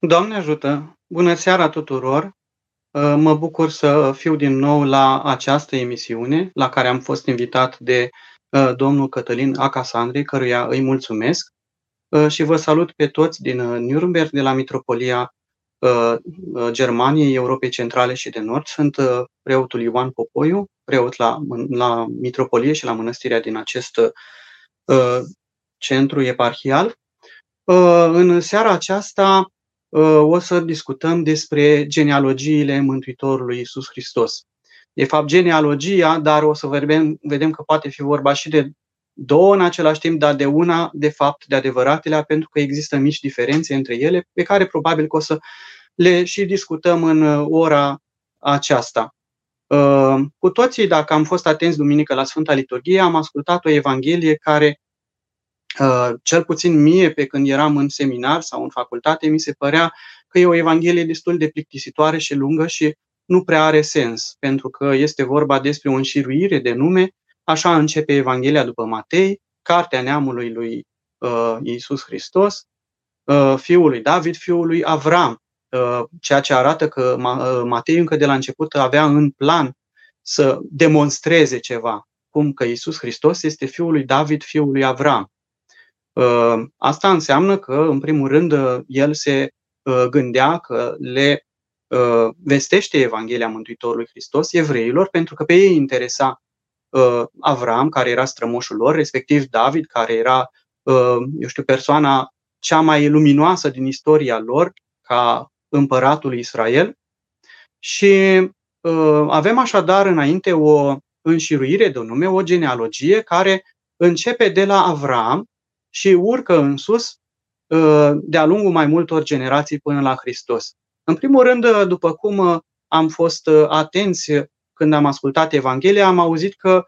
Doamne ajută! Bună seara tuturor! Uh, mă bucur să fiu din nou la această emisiune, la care am fost invitat de uh, domnul Cătălin Acasandri, căruia îi mulțumesc uh, și vă salut pe toți din Nuremberg, de la Mitropolia Germaniei, Europei Centrale și de Nord. Sunt preotul Ioan Popoiu, preot la, la Mitropolie și la mănăstirea din acest centru eparhial. În seara aceasta o să discutăm despre genealogiile Mântuitorului Isus Hristos. De fapt, genealogia, dar o să vedem, vedem că poate fi vorba și de două în același timp, dar de una, de fapt, de adevăratele, pentru că există mici diferențe între ele, pe care probabil că o să le și discutăm în uh, ora aceasta. Uh, cu toții, dacă am fost atenți duminică la Sfânta Liturghie, am ascultat o Evanghelie care Uh, cel puțin mie, pe când eram în seminar sau în facultate, mi se părea că e o evanghelie destul de plictisitoare și lungă și nu prea are sens, pentru că este vorba despre o înșiruire de nume. Așa începe Evanghelia după Matei, cartea neamului lui uh, Iisus Hristos, uh, fiul lui David, fiul lui Avram, uh, ceea ce arată că uh, Matei încă de la început avea în plan să demonstreze ceva, cum că Iisus Hristos este fiul lui David, fiul lui Avram. Uh, asta înseamnă că, în primul rând, uh, el se uh, gândea că le vestește Evanghelia Mântuitorului Hristos evreilor, pentru că pe ei interesa Avram, care era strămoșul lor, respectiv David, care era, eu știu, persoana cea mai luminoasă din istoria lor, ca împăratul Israel. Și avem așadar înainte o înșiruire de nume, o genealogie care începe de la Avram și urcă în sus uh, de-a lungul mai multor generații până la Hristos. În primul rând, uh, după cum uh, am fost atenți când am ascultat Evanghelia, am auzit că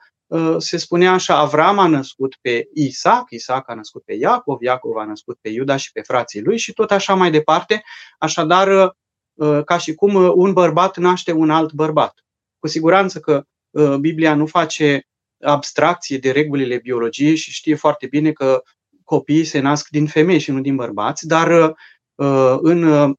se spunea așa, Avram a născut pe Isaac, Isaac a născut pe Iacov, Iacov a născut pe Iuda și pe frații lui și tot așa mai departe, așadar ca și cum un bărbat naște un alt bărbat. Cu siguranță că Biblia nu face abstracție de regulile biologiei și știe foarte bine că copiii se nasc din femei și nu din bărbați, dar uh, în, uh,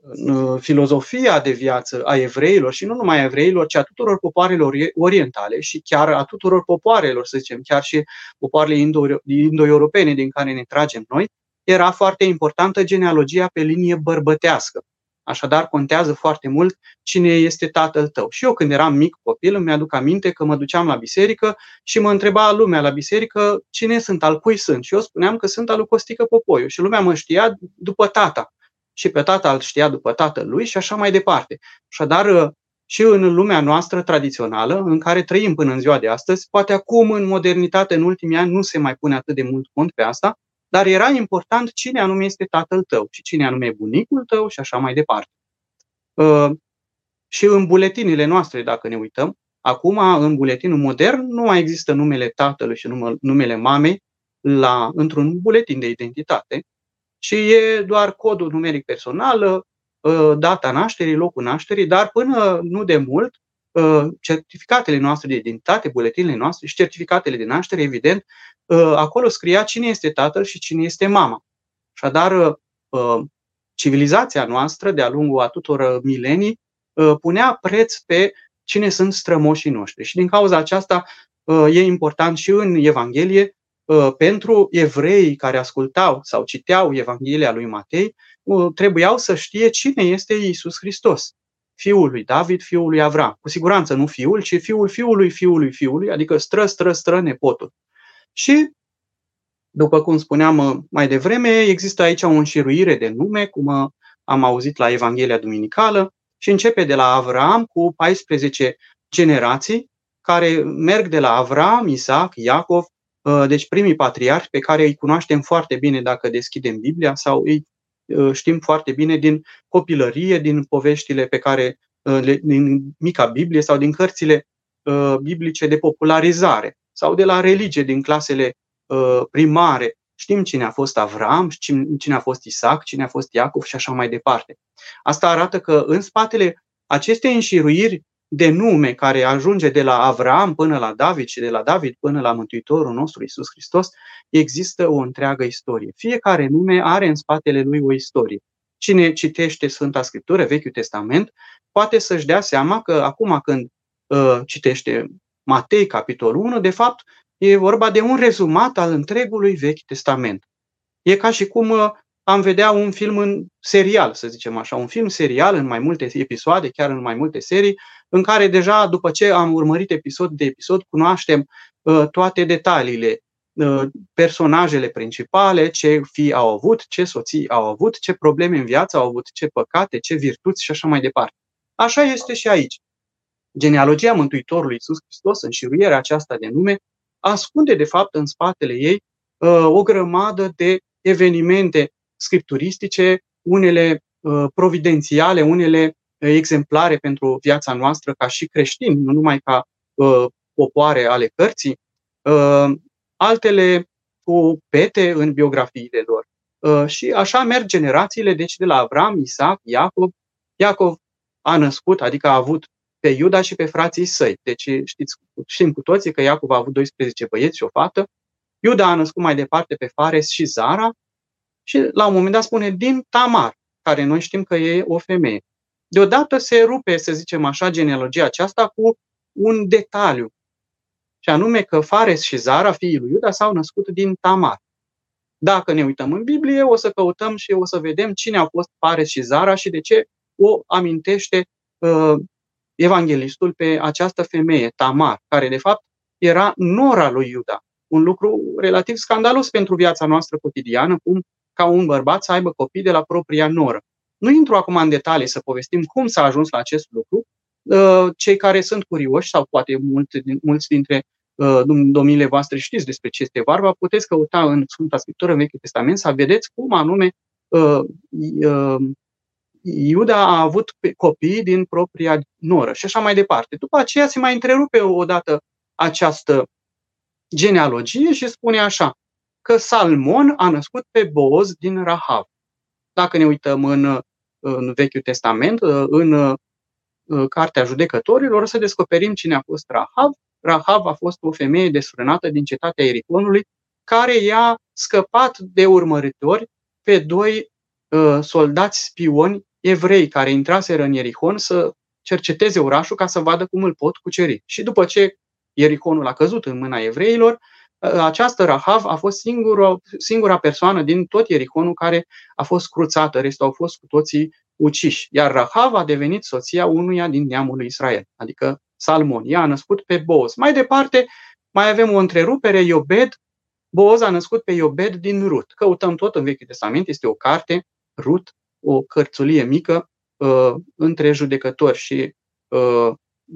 în uh, filozofia de viață a evreilor și nu numai a evreilor, ci a tuturor popoarelor orientale și chiar a tuturor popoarelor, să zicem, chiar și popoarele indo-europene din care ne tragem noi, era foarte importantă genealogia pe linie bărbătească. Așadar, contează foarte mult cine este tatăl tău. Și eu, când eram mic copil, îmi aduc aminte că mă duceam la biserică și mă întreba lumea la biserică cine sunt, al cui sunt. Și eu spuneam că sunt al lui Costică Popoiu. Și lumea mă știa după tata. Și pe tata îl știa după tatăl lui și așa mai departe. Așadar, și în lumea noastră tradițională, în care trăim până în ziua de astăzi, poate acum, în modernitate, în ultimii ani, nu se mai pune atât de mult cont pe asta, dar era important cine anume este tatăl tău și cine anume e bunicul tău și așa mai departe. Uh, și în buletinile noastre, dacă ne uităm, acum în buletinul modern nu mai există numele tatălui și numele mamei la, într-un buletin de identitate, ci e doar codul numeric personal, uh, data nașterii, locul nașterii, dar până nu de mult Uh, certificatele noastre de identitate, buletinele noastre și certificatele de naștere, evident, uh, acolo scria cine este tatăl și cine este mama. Așadar, uh, civilizația noastră, de-a lungul a tuturor milenii, punea preț pe cine sunt strămoșii noștri. Și din cauza aceasta e important și în Evanghelie, pentru evrei care ascultau sau citeau Evanghelia lui Matei, trebuiau să știe cine este Isus Hristos fiul lui David, fiul lui Avram. Cu siguranță nu fiul, ci fiul fiului fiului fiului, adică stră, stră, stră nepotul. Și, după cum spuneam uh, mai devreme, există aici o înșiruire de nume, cum uh, am auzit la Evanghelia Duminicală, și începe de la Avram cu 14 generații care merg de la Avram, Isaac, Iacov, uh, deci primii patriarhi pe care îi cunoaștem foarte bine dacă deschidem Biblia sau îi Uh, știm foarte bine din copilărie, din poveștile pe care, uh, din mica Biblie sau din cărțile uh, biblice de popularizare sau de la religie, din clasele primare. Știm cine a fost Avram, cine a fost Isaac, cine a fost Iacov și așa mai departe. Asta arată că în spatele acestei înșiruiri de nume care ajunge de la Avram până la David și de la David până la Mântuitorul nostru Isus Hristos, există o întreagă istorie. Fiecare nume are în spatele lui o istorie. cine citește Sfânta Scriptură, Vechiul Testament, poate să-și dea seama că acum când uh, citește Matei, capitolul 1, de fapt, e vorba de un rezumat al întregului Vechi Testament. E ca și cum uh, am vedea un film în serial, să zicem așa, un film serial în mai multe episoade, chiar în mai multe serii, în care deja după ce am urmărit episod de episod, cunoaștem uh, toate detaliile, uh, personajele principale, ce fii au avut, ce soții au avut, ce probleme în viață au avut, ce păcate, ce virtuți și așa mai departe. Așa este și aici. Genealogia Mântuitorului Iisus Hristos, înșiruirea aceasta de nume, ascunde de fapt în spatele ei uh, o grămadă de evenimente scripturistice, unele uh, providențiale, unele uh, exemplare pentru viața noastră ca și creștini, nu numai ca popoare ale cărții, altele cu pete în biografiile lor. Și așa merg generațiile, deci de la Avram, Isaac, Iacov. Iacov a născut, adică a avut pe Iuda și pe frații săi. Deci știți, știm cu toții că Iacov a avut 12 băieți și o fată. Iuda a născut mai departe pe Fares și Zara și la un moment dat spune din Tamar, care noi știm că e o femeie. Deodată se rupe, să zicem așa, genealogia aceasta cu un detaliu. Și anume că Fares și Zara, fiii lui Iuda, s-au născut din Tamar. Dacă ne uităm în Biblie, o să căutăm și o să vedem cine au fost Fares și Zara și de ce o amintește uh, evanghelistul pe această femeie, Tamar, care de fapt era nora lui Iuda. Un lucru relativ scandalos pentru viața noastră cotidiană, cum ca un bărbat să aibă copii de la propria noră. Nu intru acum în detalii să povestim cum s-a ajuns la acest lucru. Uh, cei care sunt curioși sau poate mulți, mulți dintre uh, domnile voastre știți despre ce este varba, puteți căuta în Sfânta Scriptură, în Vechiul Testament, să vedeți cum anume uh, Iuda a avut copii din propria noră și așa mai departe. După aceea se mai întrerupe odată această genealogie și spune așa, că Salmon a născut pe Boz din Rahav. Dacă ne uităm în, în Vechiul Testament, în, în Cartea Judecătorilor, o să descoperim cine a fost Rahav. Rahav a fost o femeie desfrânată din cetatea Ericonului, care i-a scăpat de urmăritori pe doi uh, soldați spioni evrei care intraseră în Ierihon să cerceteze orașul ca să vadă cum îl pot cuceri. Și după ce Ierihonul a căzut în mâna evreilor, această Rahav a fost singura, singura persoană din tot Ierihonul care a fost cruțată, restul au fost cu toții uciși. Iar Rahav a devenit soția unuia din neamul lui Israel, adică Salmon. Ea a născut pe Boz. Mai departe, mai avem o întrerupere, Iobed. Boz a născut pe Iobed din Rut. Căutăm tot în Vechiul Testament, este o carte, Rut, o cărțulie mică uh, între judecători și uh,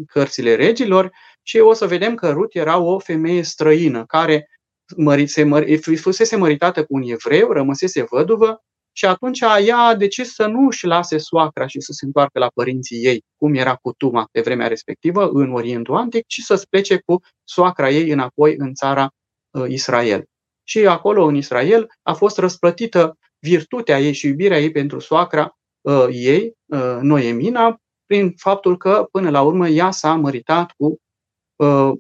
cărțile regilor și o să vedem că Rut era o femeie străină care se mări, fusese măritată cu un evreu, rămăsese văduvă și atunci ea a decis să nu își lase soacra și să se întoarcă la părinții ei, cum era cutuma pe vremea respectivă în Orientul Antic, ci să plece cu soacra ei înapoi în țara uh, Israel. Și acolo, în Israel, a fost răsplătită virtutea ei și iubirea ei pentru soacra uh, ei, uh, Noemina, prin faptul că, până la urmă, ea s-a măritat cu, uh,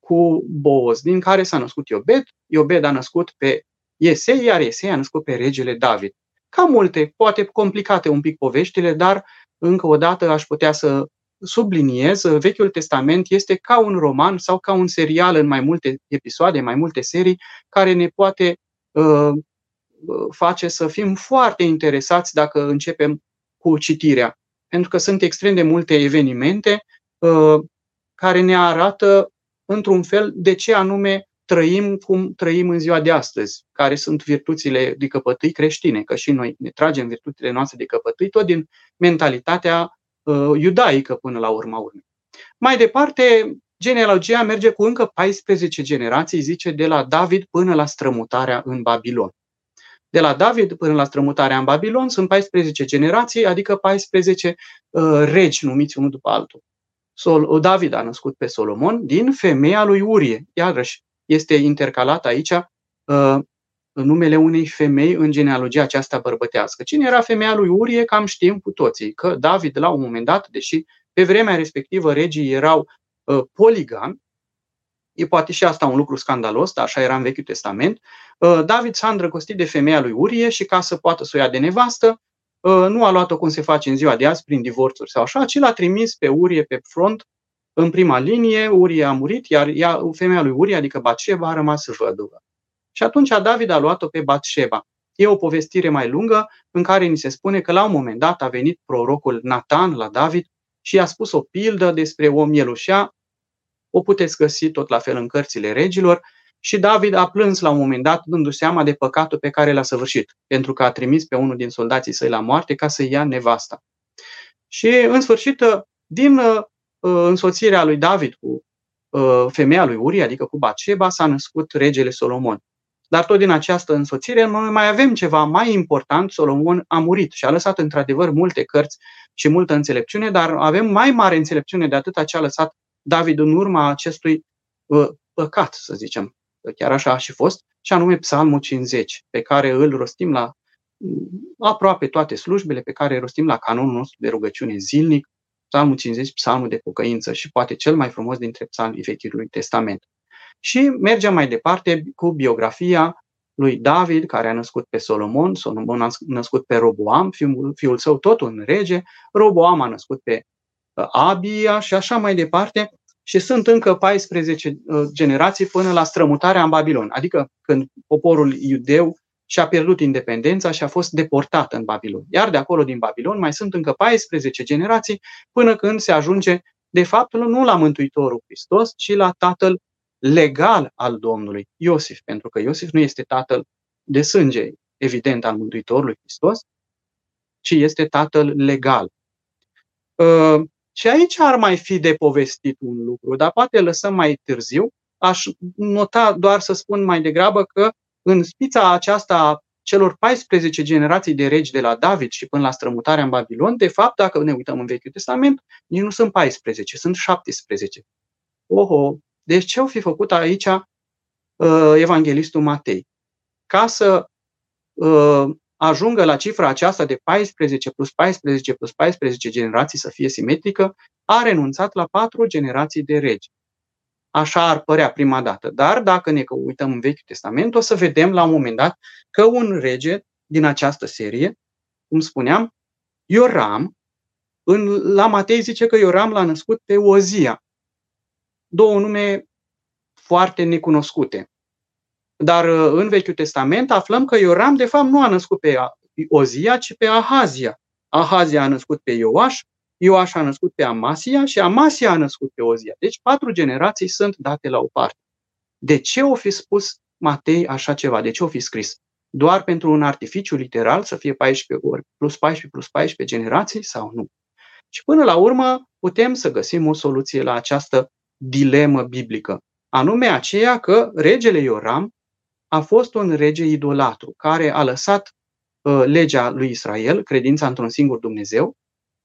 cu Boaz, din care s-a născut Iobed. Iobed a născut pe Iesei, iar Iesei a născut pe regele David. Ca multe, poate complicate un pic poveștile, dar încă o dată aș putea să subliniez, Vechiul Testament este ca un roman sau ca un serial în mai multe episoade, mai multe serii, care ne poate uh, face să fim foarte interesați dacă începem cu citirea pentru că sunt extrem de multe evenimente uh, care ne arată, într-un fel, de ce anume trăim cum trăim în ziua de astăzi, care sunt virtuțile de căpătâi creștine, că și noi ne tragem virtuțile noastre de căpătâi tot din mentalitatea uh, iudaică până la urma urmei. Mai departe, genealogia merge cu încă 14 generații, zice, de la David până la strămutarea în Babilon. De la David până la strămutarea în Babilon sunt 14 generații, adică 14 uh, regi numiți unul după altul. Sol, uh, David a născut pe Solomon din femeia lui Urie. Iarăși este intercalat aici uh, numele unei femei în genealogia aceasta bărbătească. Cine era femeia lui Urie, cam știm cu toții, că David la un moment dat, deși pe vremea respectivă regii erau uh, poligami, e poate și asta un lucru scandalos, dar așa era în Vechiul Testament, uh, David s-a îndrăgostit de femeia lui Urie și ca să poată să o ia de nevastă, uh, nu a luat-o cum se face în ziua de azi, prin divorțuri sau așa, ci l-a trimis pe Urie pe front, în prima linie, Urie a murit, iar ea, femeia lui Urie, adică Batșeba, a rămas văduvă. Și atunci David a luat-o pe Batșeba. E o povestire mai lungă în care ni se spune că la un moment dat a venit prorocul Nathan la David și i-a spus o pildă despre o mielușea. O puteți găsi tot la fel în cărțile regilor. Și David a plâns la un moment dat, dându-și seama de păcatul pe care l-a săvârșit, pentru că a trimis pe unul din soldații săi la moarte ca să ia nevasta. Și, în sfârșit, din uh, însoțirea lui David cu uh, femeia lui Uri, adică cu Baceba, s-a născut regele Solomon. Dar tot din această însoțire noi mai avem ceva mai important. Solomon a murit și a lăsat într-adevăr multe cărți și multă înțelepciune, dar avem mai mare înțelepciune de atât ce a lăsat David în urma acestui uh, păcat, să zicem. Chiar așa a și fost, și anume Psalmul 50, pe care îl rostim la mm, aproape toate slujbele, pe care îl rostim la canonul nostru de rugăciune zilnic, Psalmul 50, Psalmul de pocăință și poate cel mai frumos dintre psalmii Vechiului Testament. Și mergem mai departe cu biografia lui David, care a născut pe Solomon, Solomon a născut pe Roboam, fiul, fiul său tot un rege, Roboam a născut pe uh, Abia și așa mai departe. Și sunt încă 14 uh, generații până la strămutarea în Babilon, adică când poporul iudeu și-a pierdut independența și a fost deportat în Babilon. Iar de acolo din Babilon mai sunt încă 14 generații până când se ajunge, de fapt, nu la Mântuitorul Hristos, ci la Tatăl legal al Domnului, Iosif, pentru că Iosif nu este tatăl de sânge, evident, al Mântuitorului Hristos, ci este tatăl legal. Uh, și aici ar mai fi de povestit un lucru, dar poate lăsăm mai târziu. Aș nota doar să spun mai degrabă că în spița aceasta celor 14 generații de regi de la David și până la strămutarea în Babilon, de fapt, dacă ne uităm în Vechiul Testament, nici nu sunt 14, sunt 17. Oho, deci ce au fi făcut aici uh, evanghelistul Matei? Ca să uh, ajungă la cifra aceasta de 14 plus 14 plus 14 generații să fie simetrică, a renunțat la patru generații de regi. Așa ar părea prima dată. Dar dacă ne uităm în Vechiul Testament, o să vedem la un moment dat că un rege din această serie, cum spuneam, Ioram, în, la Matei zice că Ioram l-a născut pe Ozia două nume foarte necunoscute. Dar uh, în Vechiul Testament aflăm că Ioram, de fapt, nu a născut pe Ozia, ci pe Ahazia. Ahazia a născut pe Ioaș, Ioaș a născut pe Amasia și Amasia a născut pe Ozia. Deci patru generații sunt date la o parte. De ce o fi spus Matei așa ceva? De ce o fi scris? Doar pentru un artificiu literal să fie 14 ori plus 14 plus 14 generații sau nu? Și până la urmă putem să găsim o soluție la această dilemă biblică, anume aceea că regele Ioram a fost un rege idolatru care a lăsat uh, legea lui Israel, credința într-un singur Dumnezeu,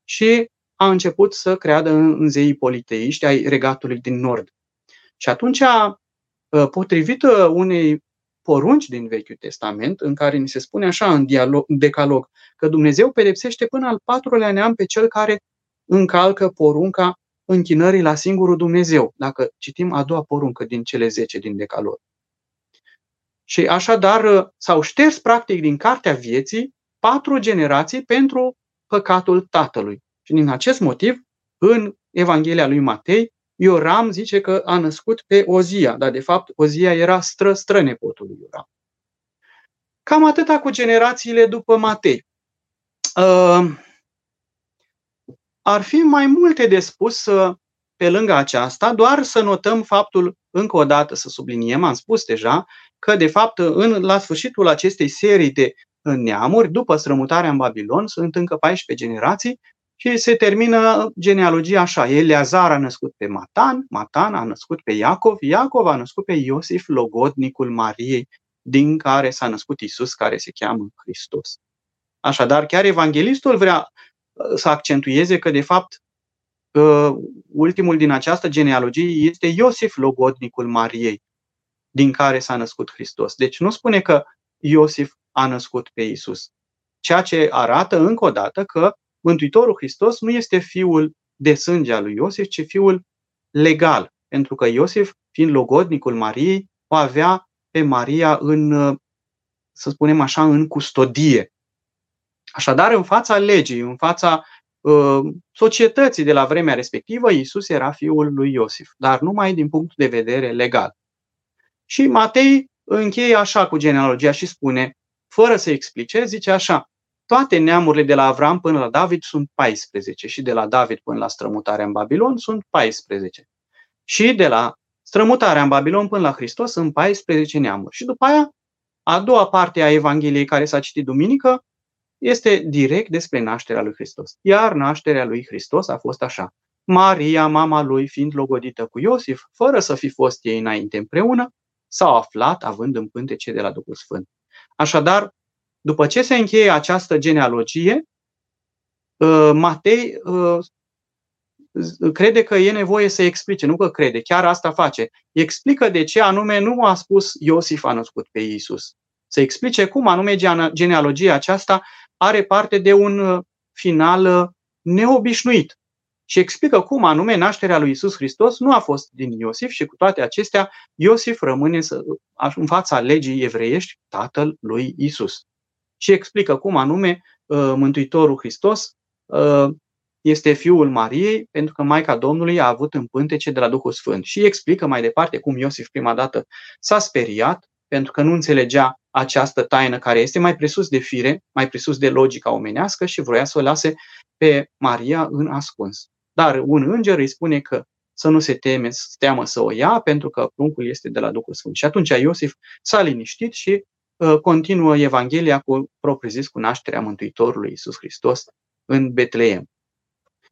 și a început să creadă în, în zeii politeiști ai regatului din nord. Și atunci, uh, potrivit uh, unei porunci din Vechiul Testament, în care ni se spune așa în, dialog, în decalog, că Dumnezeu pedepsește până al patrulea neam pe cel care încalcă porunca închinării la singurul Dumnezeu, dacă citim a doua poruncă din cele zece din Decalog. Și așadar s-au șters practic din cartea vieții patru generații pentru păcatul tatălui. Și din acest motiv, în Evanghelia lui Matei, Ioram zice că a născut pe Ozia, dar de fapt Ozia era stră, strănepotul lui Ioram. Cam atâta cu generațiile după Matei. Uh, ar fi mai multe de spus pe lângă aceasta, doar să notăm faptul, încă o dată să subliniem, am spus deja, că de fapt în, la sfârșitul acestei serii de neamuri, după strămutarea în Babilon, sunt încă 14 generații și se termină genealogia așa. Eleazar a născut pe Matan, Matan a născut pe Iacov, Iacov a născut pe Iosif, logodnicul Mariei, din care s-a născut Isus, care se cheamă Hristos. Așadar, chiar evanghelistul vrea să accentueze că, de fapt, ultimul din această genealogie este Iosif, logodnicul Mariei, din care s-a născut Hristos. Deci nu spune că Iosif a născut pe Isus, ceea ce arată încă o dată că Mântuitorul Hristos nu este fiul de sânge al lui Iosif, ci fiul legal pentru că Iosif, fiind logodnicul Mariei, o avea pe Maria în, să spunem așa, în custodie. Așadar, în fața legii, în fața uh, societății de la vremea respectivă, Isus era fiul lui Iosif, dar numai din punct de vedere legal. Și Matei încheie așa cu genealogia și spune, fără să explice, zice așa, toate neamurile de la Avram până la David sunt 14 și de la David până la strămutarea în Babilon sunt 14. Și de la strămutarea în Babilon până la Hristos sunt 14 neamuri. Și după aia, a doua parte a Evangheliei care s-a citit duminică este direct despre nașterea lui Hristos. Iar nașterea lui Hristos a fost așa. Maria, mama lui, fiind logodită cu Iosif, fără să fi fost ei înainte împreună, s-au aflat având în pântece de la Duhul Sfânt. Așadar, după ce se încheie această genealogie, uh, Matei uh, crede că e nevoie să explice, nu că crede, chiar asta face. Explică de ce anume nu a spus Iosif a născut pe Iisus. Să explice cum anume genealogia aceasta are parte de un uh, final neobișnuit. Și explică cum anume nașterea lui Isus Hristos nu a fost din Iosif și cu toate acestea Iosif rămâne în fața legii evreiești tatăl lui Isus și explică cum anume uh, Mântuitorul Hristos uh, este fiul Mariei, pentru că Maica Domnului a avut în pântece de la Duhul Sfânt. Și explică mai departe cum Iosif prima dată s-a speriat, pentru că nu înțelegea această taină care este mai presus de fire, mai presus de logica omenească și vroia să o lase pe Maria în ascuns. Dar un înger îi spune că să nu se teme, să teamă să o ia, pentru că pruncul este de la Duhul Sfânt. Și atunci Iosif s-a liniștit și Uh, continuă Evanghelia cu propriu-zis cu nașterea Mântuitorului Isus Hristos în Betleem.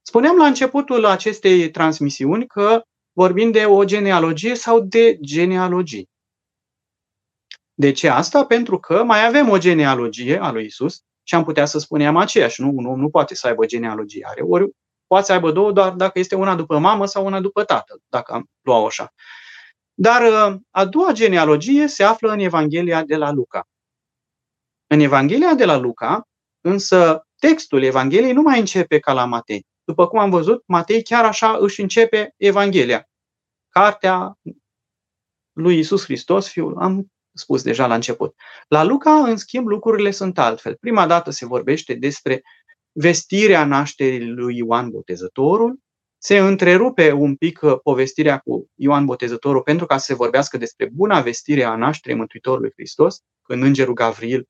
Spuneam la începutul acestei transmisiuni că vorbim de o genealogie sau de genealogii. De ce asta? Pentru că mai avem o genealogie a lui Isus și am putea să spunem aceeași. Nu, un om nu poate să aibă genealogie. Are, ori poate să aibă două doar dacă este una după mamă sau una după tată, dacă am luat așa. Dar uh, a doua genealogie se află în Evanghelia de la Luca. În Evanghelia de la Luca, însă, textul Evangheliei nu mai începe ca la Matei. După cum am văzut, Matei chiar așa își începe Evanghelia. Cartea lui Isus Hristos, fiul, am spus deja la început. La Luca, în schimb, lucrurile sunt altfel. Prima dată se vorbește despre vestirea nașterii lui Ioan Botezătorul, se întrerupe un pic uh, povestirea cu Ioan Botezătorul pentru ca să se vorbească despre buna vestire a nașterii Mântuitorului Hristos, când îngerul Gavril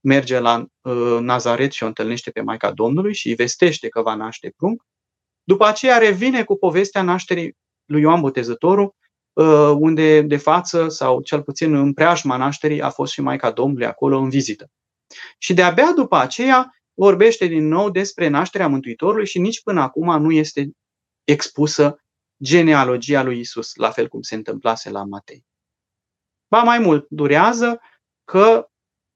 merge la uh, Nazaret și o întâlnește pe Maica Domnului și îi vestește că va naște prunc. După aceea revine cu povestea nașterii lui Ioan Botezătorul, uh, unde de față, sau cel puțin în preajma nașterii, a fost și Maica Domnului acolo în vizită. Și de-abia după aceea vorbește din nou despre nașterea Mântuitorului și nici până acum nu este expusă genealogia lui Isus, la fel cum se întâmplase la Matei. Ba mai mult, durează că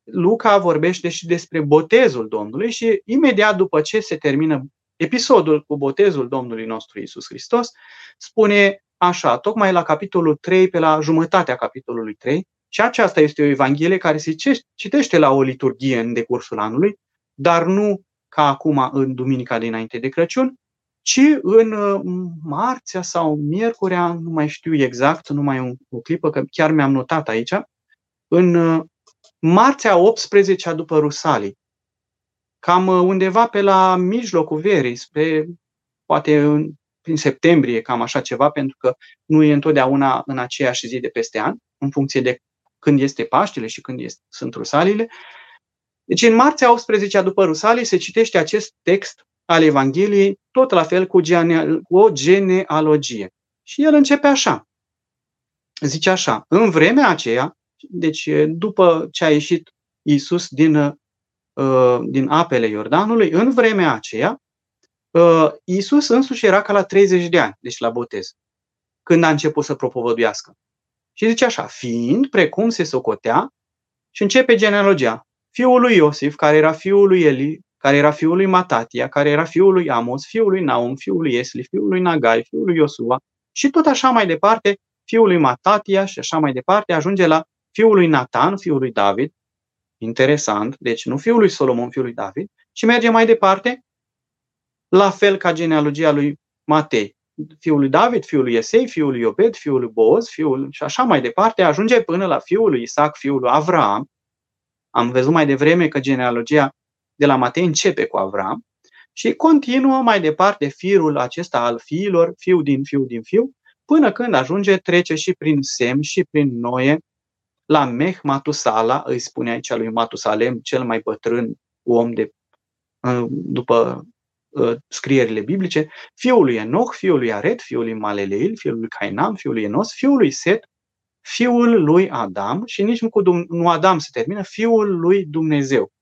Luca vorbește și despre botezul Domnului și imediat după ce se termină episodul cu botezul Domnului nostru Isus Hristos, spune așa, tocmai la capitolul 3, pe la jumătatea capitolului 3, și aceasta este o evanghelie care se citește la o liturghie în decursul anului, dar nu ca acum în duminica dinainte de Crăciun, ci în uh, marțea sau miercurea, nu mai știu exact, nu mai un, o clipă, că chiar mi-am notat aici, în uh, marțea 18 după Rusalii, cam uh, undeva pe la mijlocul verii, spre poate în, prin septembrie, cam așa ceva, pentru că nu e întotdeauna în aceeași zi de peste an, în funcție de când este Paștele și când este, sunt Rusalile. Deci în marțea 18 după Rusalii se citește acest text al Evangheliei, tot la fel cu, gene, cu o genealogie. Și el începe așa. Zice așa, în vremea aceea, deci după ce a ieșit Iisus din, uh, din apele Iordanului, în vremea aceea, uh, Iisus însuși era ca la 30 de ani, deci la botez, când a început să propovăduiască. Și zice așa, fiind precum se socotea, și începe genealogia. Fiul lui Iosif, care era fiul lui Eli, care era fiul lui Matatia, care era fiul lui Amos, fiul lui Naum, fiul lui Esli, fiul lui Nagai, fiul lui Iosua și tot așa mai departe, fiul lui Matatia și așa mai departe, ajunge la fiul lui Nathan, fiul lui David, interesant, deci nu fiul lui Solomon, fiul lui David, și merge mai departe, la fel ca genealogia lui Matei. fiul lui David, fiul lui Esei, fiul lui Obed, fiul lui Boaz, fiul și așa mai departe, ajunge până la fiul lui Isaac, fiul lui Avram. Am văzut mai devreme că genealogia de la Matei începe cu Avram și continuă mai departe firul acesta al fiilor, fiu din fiu din fiu, până când ajunge, trece și prin Sem și prin Noe, la Meh Matusala, îi spune aici lui Matusalem, cel mai bătrân om de, după uh, scrierile biblice, fiul lui Enoch, fiul lui Aret, fiul lui Maleleil, fiul lui Cainam, fiul lui Enos, fiul lui Set, fiul lui Adam și nici nu cu nu Adam se termină, fiul lui Dumnezeu.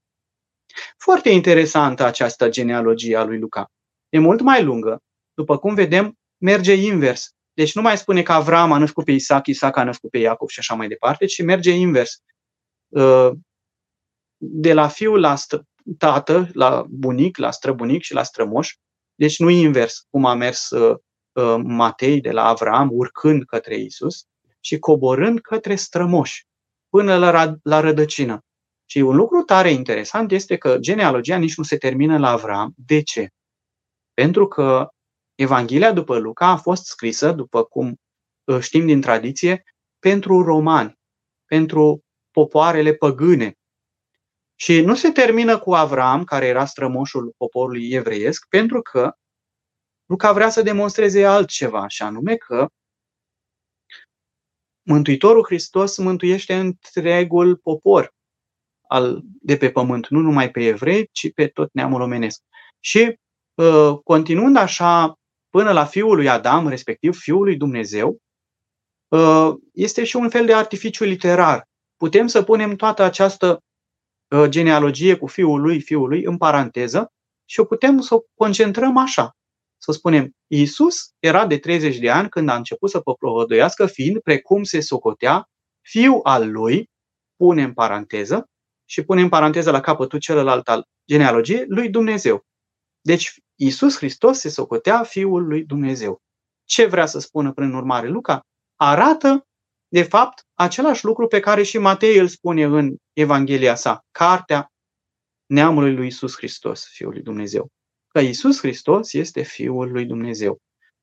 Foarte interesantă această genealogie a lui Luca. E mult mai lungă. După cum vedem, merge invers. Deci nu mai spune că Avram a născut pe Isaac, Isaac a născut pe Iacov și așa mai departe, ci merge invers. Uh, de la fiul la tată, la bunic, la străbunic și la strămoș. Deci nu invers, cum a mers uh, uh, Matei de la Avram, urcând către Isus și coborând către strămoși, până la, la rădăcină. Și un lucru tare interesant este că genealogia nici nu se termină la Avram. De ce? Pentru că Evanghelia după Luca a fost scrisă, după cum uh, știm din tradiție, pentru romani, pentru popoarele păgâne. Și nu se termină cu Avram, care era strămoșul poporului evreiesc, pentru că Luca vrea să demonstreze altceva, și anume că Mântuitorul Hristos mântuiește întregul popor al, de pe pământ, nu numai pe evrei, ci pe tot neamul omenesc. Și uh, continuând așa până la fiul lui Adam, respectiv fiul lui Dumnezeu, uh, este și un fel de artificiu literar. Putem să punem toată această uh, genealogie cu fiul lui, fiul lui, în paranteză și o putem să o concentrăm așa. Să spunem, Iisus era de 30 de ani când a început să propovăduiască, fiind, precum se socotea, fiul al lui, pune în paranteză, și pune în paranteză la capătul celălalt al genealogiei, lui Dumnezeu. Deci Iisus Hristos se socotea Fiul lui Dumnezeu. Ce vrea să spună prin urmare Luca? Arată, de fapt, același lucru pe care și Matei îl spune în Evanghelia sa, cartea neamului lui Iisus Hristos, Fiul lui Dumnezeu. Că Iisus Hristos este Fiul lui Dumnezeu.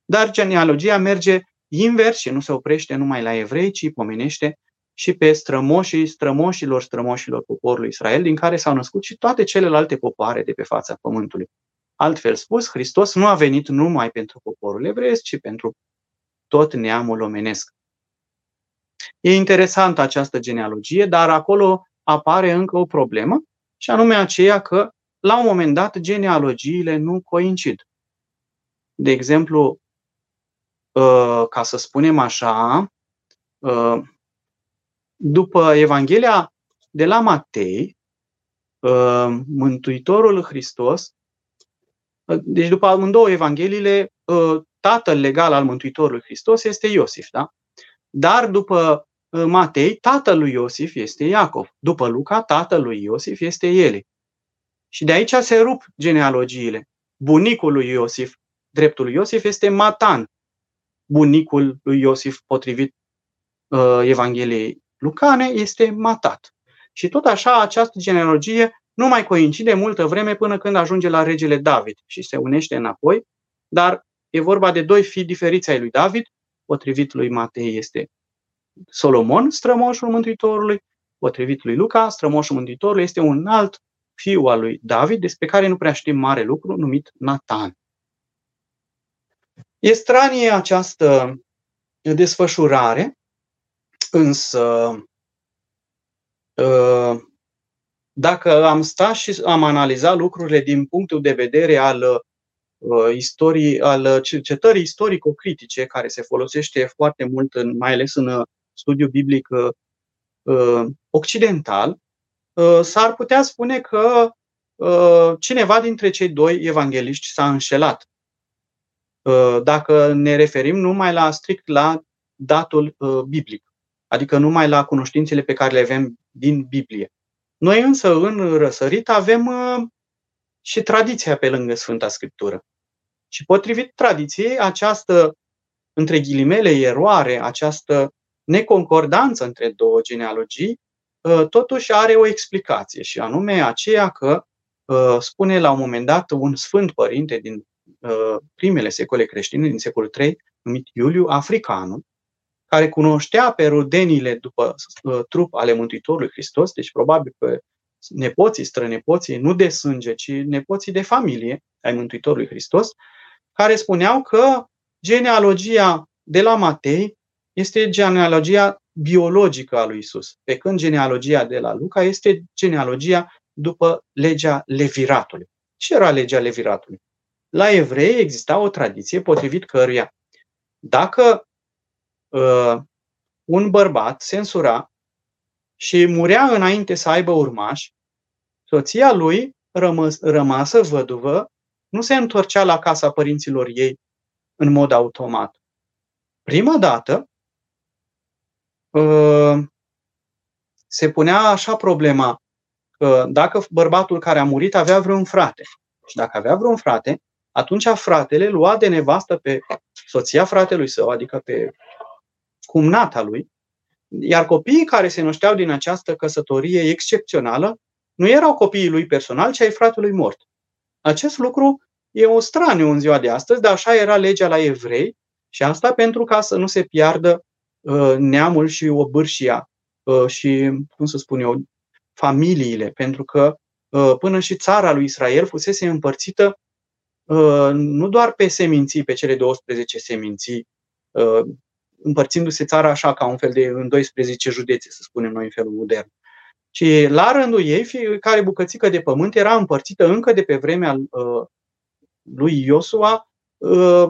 Dar genealogia merge invers și nu se oprește numai la evrei, ci pomenește și pe strămoșii strămoșilor strămoșilor poporului Israel, din care s-au născut și toate celelalte popoare de pe fața pământului. Altfel spus, Hristos nu a venit numai pentru poporul evreiesc, ci pentru tot neamul omenesc. E interesantă această genealogie, dar acolo apare încă o problemă, și anume aceea că, la un moment dat, genealogiile nu coincid. De exemplu, ă, ca să spunem așa, ă, după Evanghelia de la Matei, ă, Mântuitorul Hristos deci după amândouă Evangheliile, ă, tatăl legal al Mântuitorului Hristos este Iosif, da? Dar după ă, Matei, tatăl lui Iosif este Iacov. După Luca, tatăl lui Iosif este Eli. Și de aici se rup genealogiile. Bunicul lui Iosif, dreptul lui Iosif, este Matan. Bunicul lui Iosif, potrivit uh, Evangheliei Lucane, este Matat. Și tot așa, această genealogie nu mai coincide multă vreme până când ajunge la regele David și se unește înapoi, dar e vorba de doi fii diferiți ai lui David, potrivit lui Matei este Solomon, strămoșul Mântuitorului, potrivit lui Luca, strămoșul Mântuitorului este un alt fiu al lui David, despre care nu prea știm mare lucru, numit Nathan. E stranie această desfășurare, însă ă, dacă am stat și am analizat lucrurile din punctul de vedere al uh, istorii, al cercetării istorico-critice, care se folosește foarte mult, în, mai ales în uh, studiu biblic uh, uh, occidental, uh, s-ar putea spune că uh, cineva dintre cei doi evangeliști s-a înșelat. Uh, dacă ne referim numai la strict la datul uh, biblic, adică numai la cunoștințele pe care le avem din Biblie. Noi însă în răsărit avem uh, și tradiția pe lângă Sfânta Scriptură. Și potrivit tradiției, această, între ghilimele, eroare, această neconcordanță între două genealogii, uh, totuși are o explicație și anume aceea că uh, spune la un moment dat un sfânt părinte din primele secole creștine, din secolul III, numit Iuliu Africanul, care cunoștea pe rudenile după trup ale Mântuitorului Hristos, deci probabil pe nepoții, strănepoții, nu de sânge, ci nepoții de familie ai Mântuitorului Hristos, care spuneau că genealogia de la Matei este genealogia biologică a lui Isus, pe când genealogia de la Luca este genealogia după legea leviratului. Ce era legea leviratului? La evrei exista o tradiție potrivit căruia dacă uh, un bărbat se însura și murea înainte să aibă urmași, soția lui, rămăs, rămasă văduvă, nu se întorcea la casa părinților ei în mod automat. Prima dată uh, se punea așa problema că dacă bărbatul care a murit avea vreun frate și dacă avea vreun frate, atunci fratele lua de nevastă pe soția fratelui său, adică pe cumnata lui, iar copiii care se nășteau din această căsătorie excepțională nu erau copiii lui personal, ci ai fratelui mort. Acest lucru e o straniu în ziua de astăzi, dar așa era legea la evrei și asta pentru ca să nu se piardă uh, neamul și obârșia uh, și, cum să spun eu, familiile, pentru că uh, până și țara lui Israel fusese împărțită uh, nu doar pe seminții, pe cele 12 seminții, uh, împărțindu-se țara așa ca un fel de în 12 județe, să spunem noi în felul modern. Și la rândul ei, fiecare bucățică de pământ era împărțită încă de pe vremea uh, lui Iosua, uh,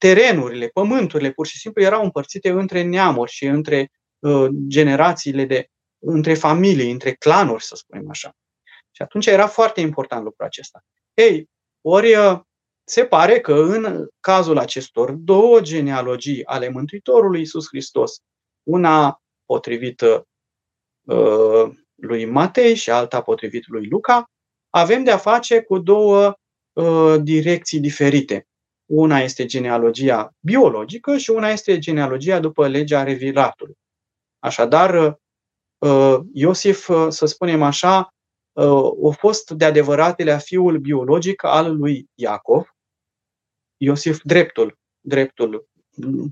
terenurile, pământurile, pur și simplu erau împărțite între neamuri și între uh, generațiile de, între familii, între clanuri, să spunem așa. Și atunci era foarte important lucrul acesta. Ei, ori uh, se pare că în cazul acestor două genealogii ale Mântuitorului Isus Hristos, una potrivit uh, lui Matei și alta potrivit lui Luca, avem de a face cu două uh, direcții diferite. Una este genealogia biologică și una este genealogia după legea reviratului. Așadar, uh, Iosif, uh, să spunem așa, uh, a fost de adevăratele fiul biologic al lui Iacov, Iosif dreptul, dreptul,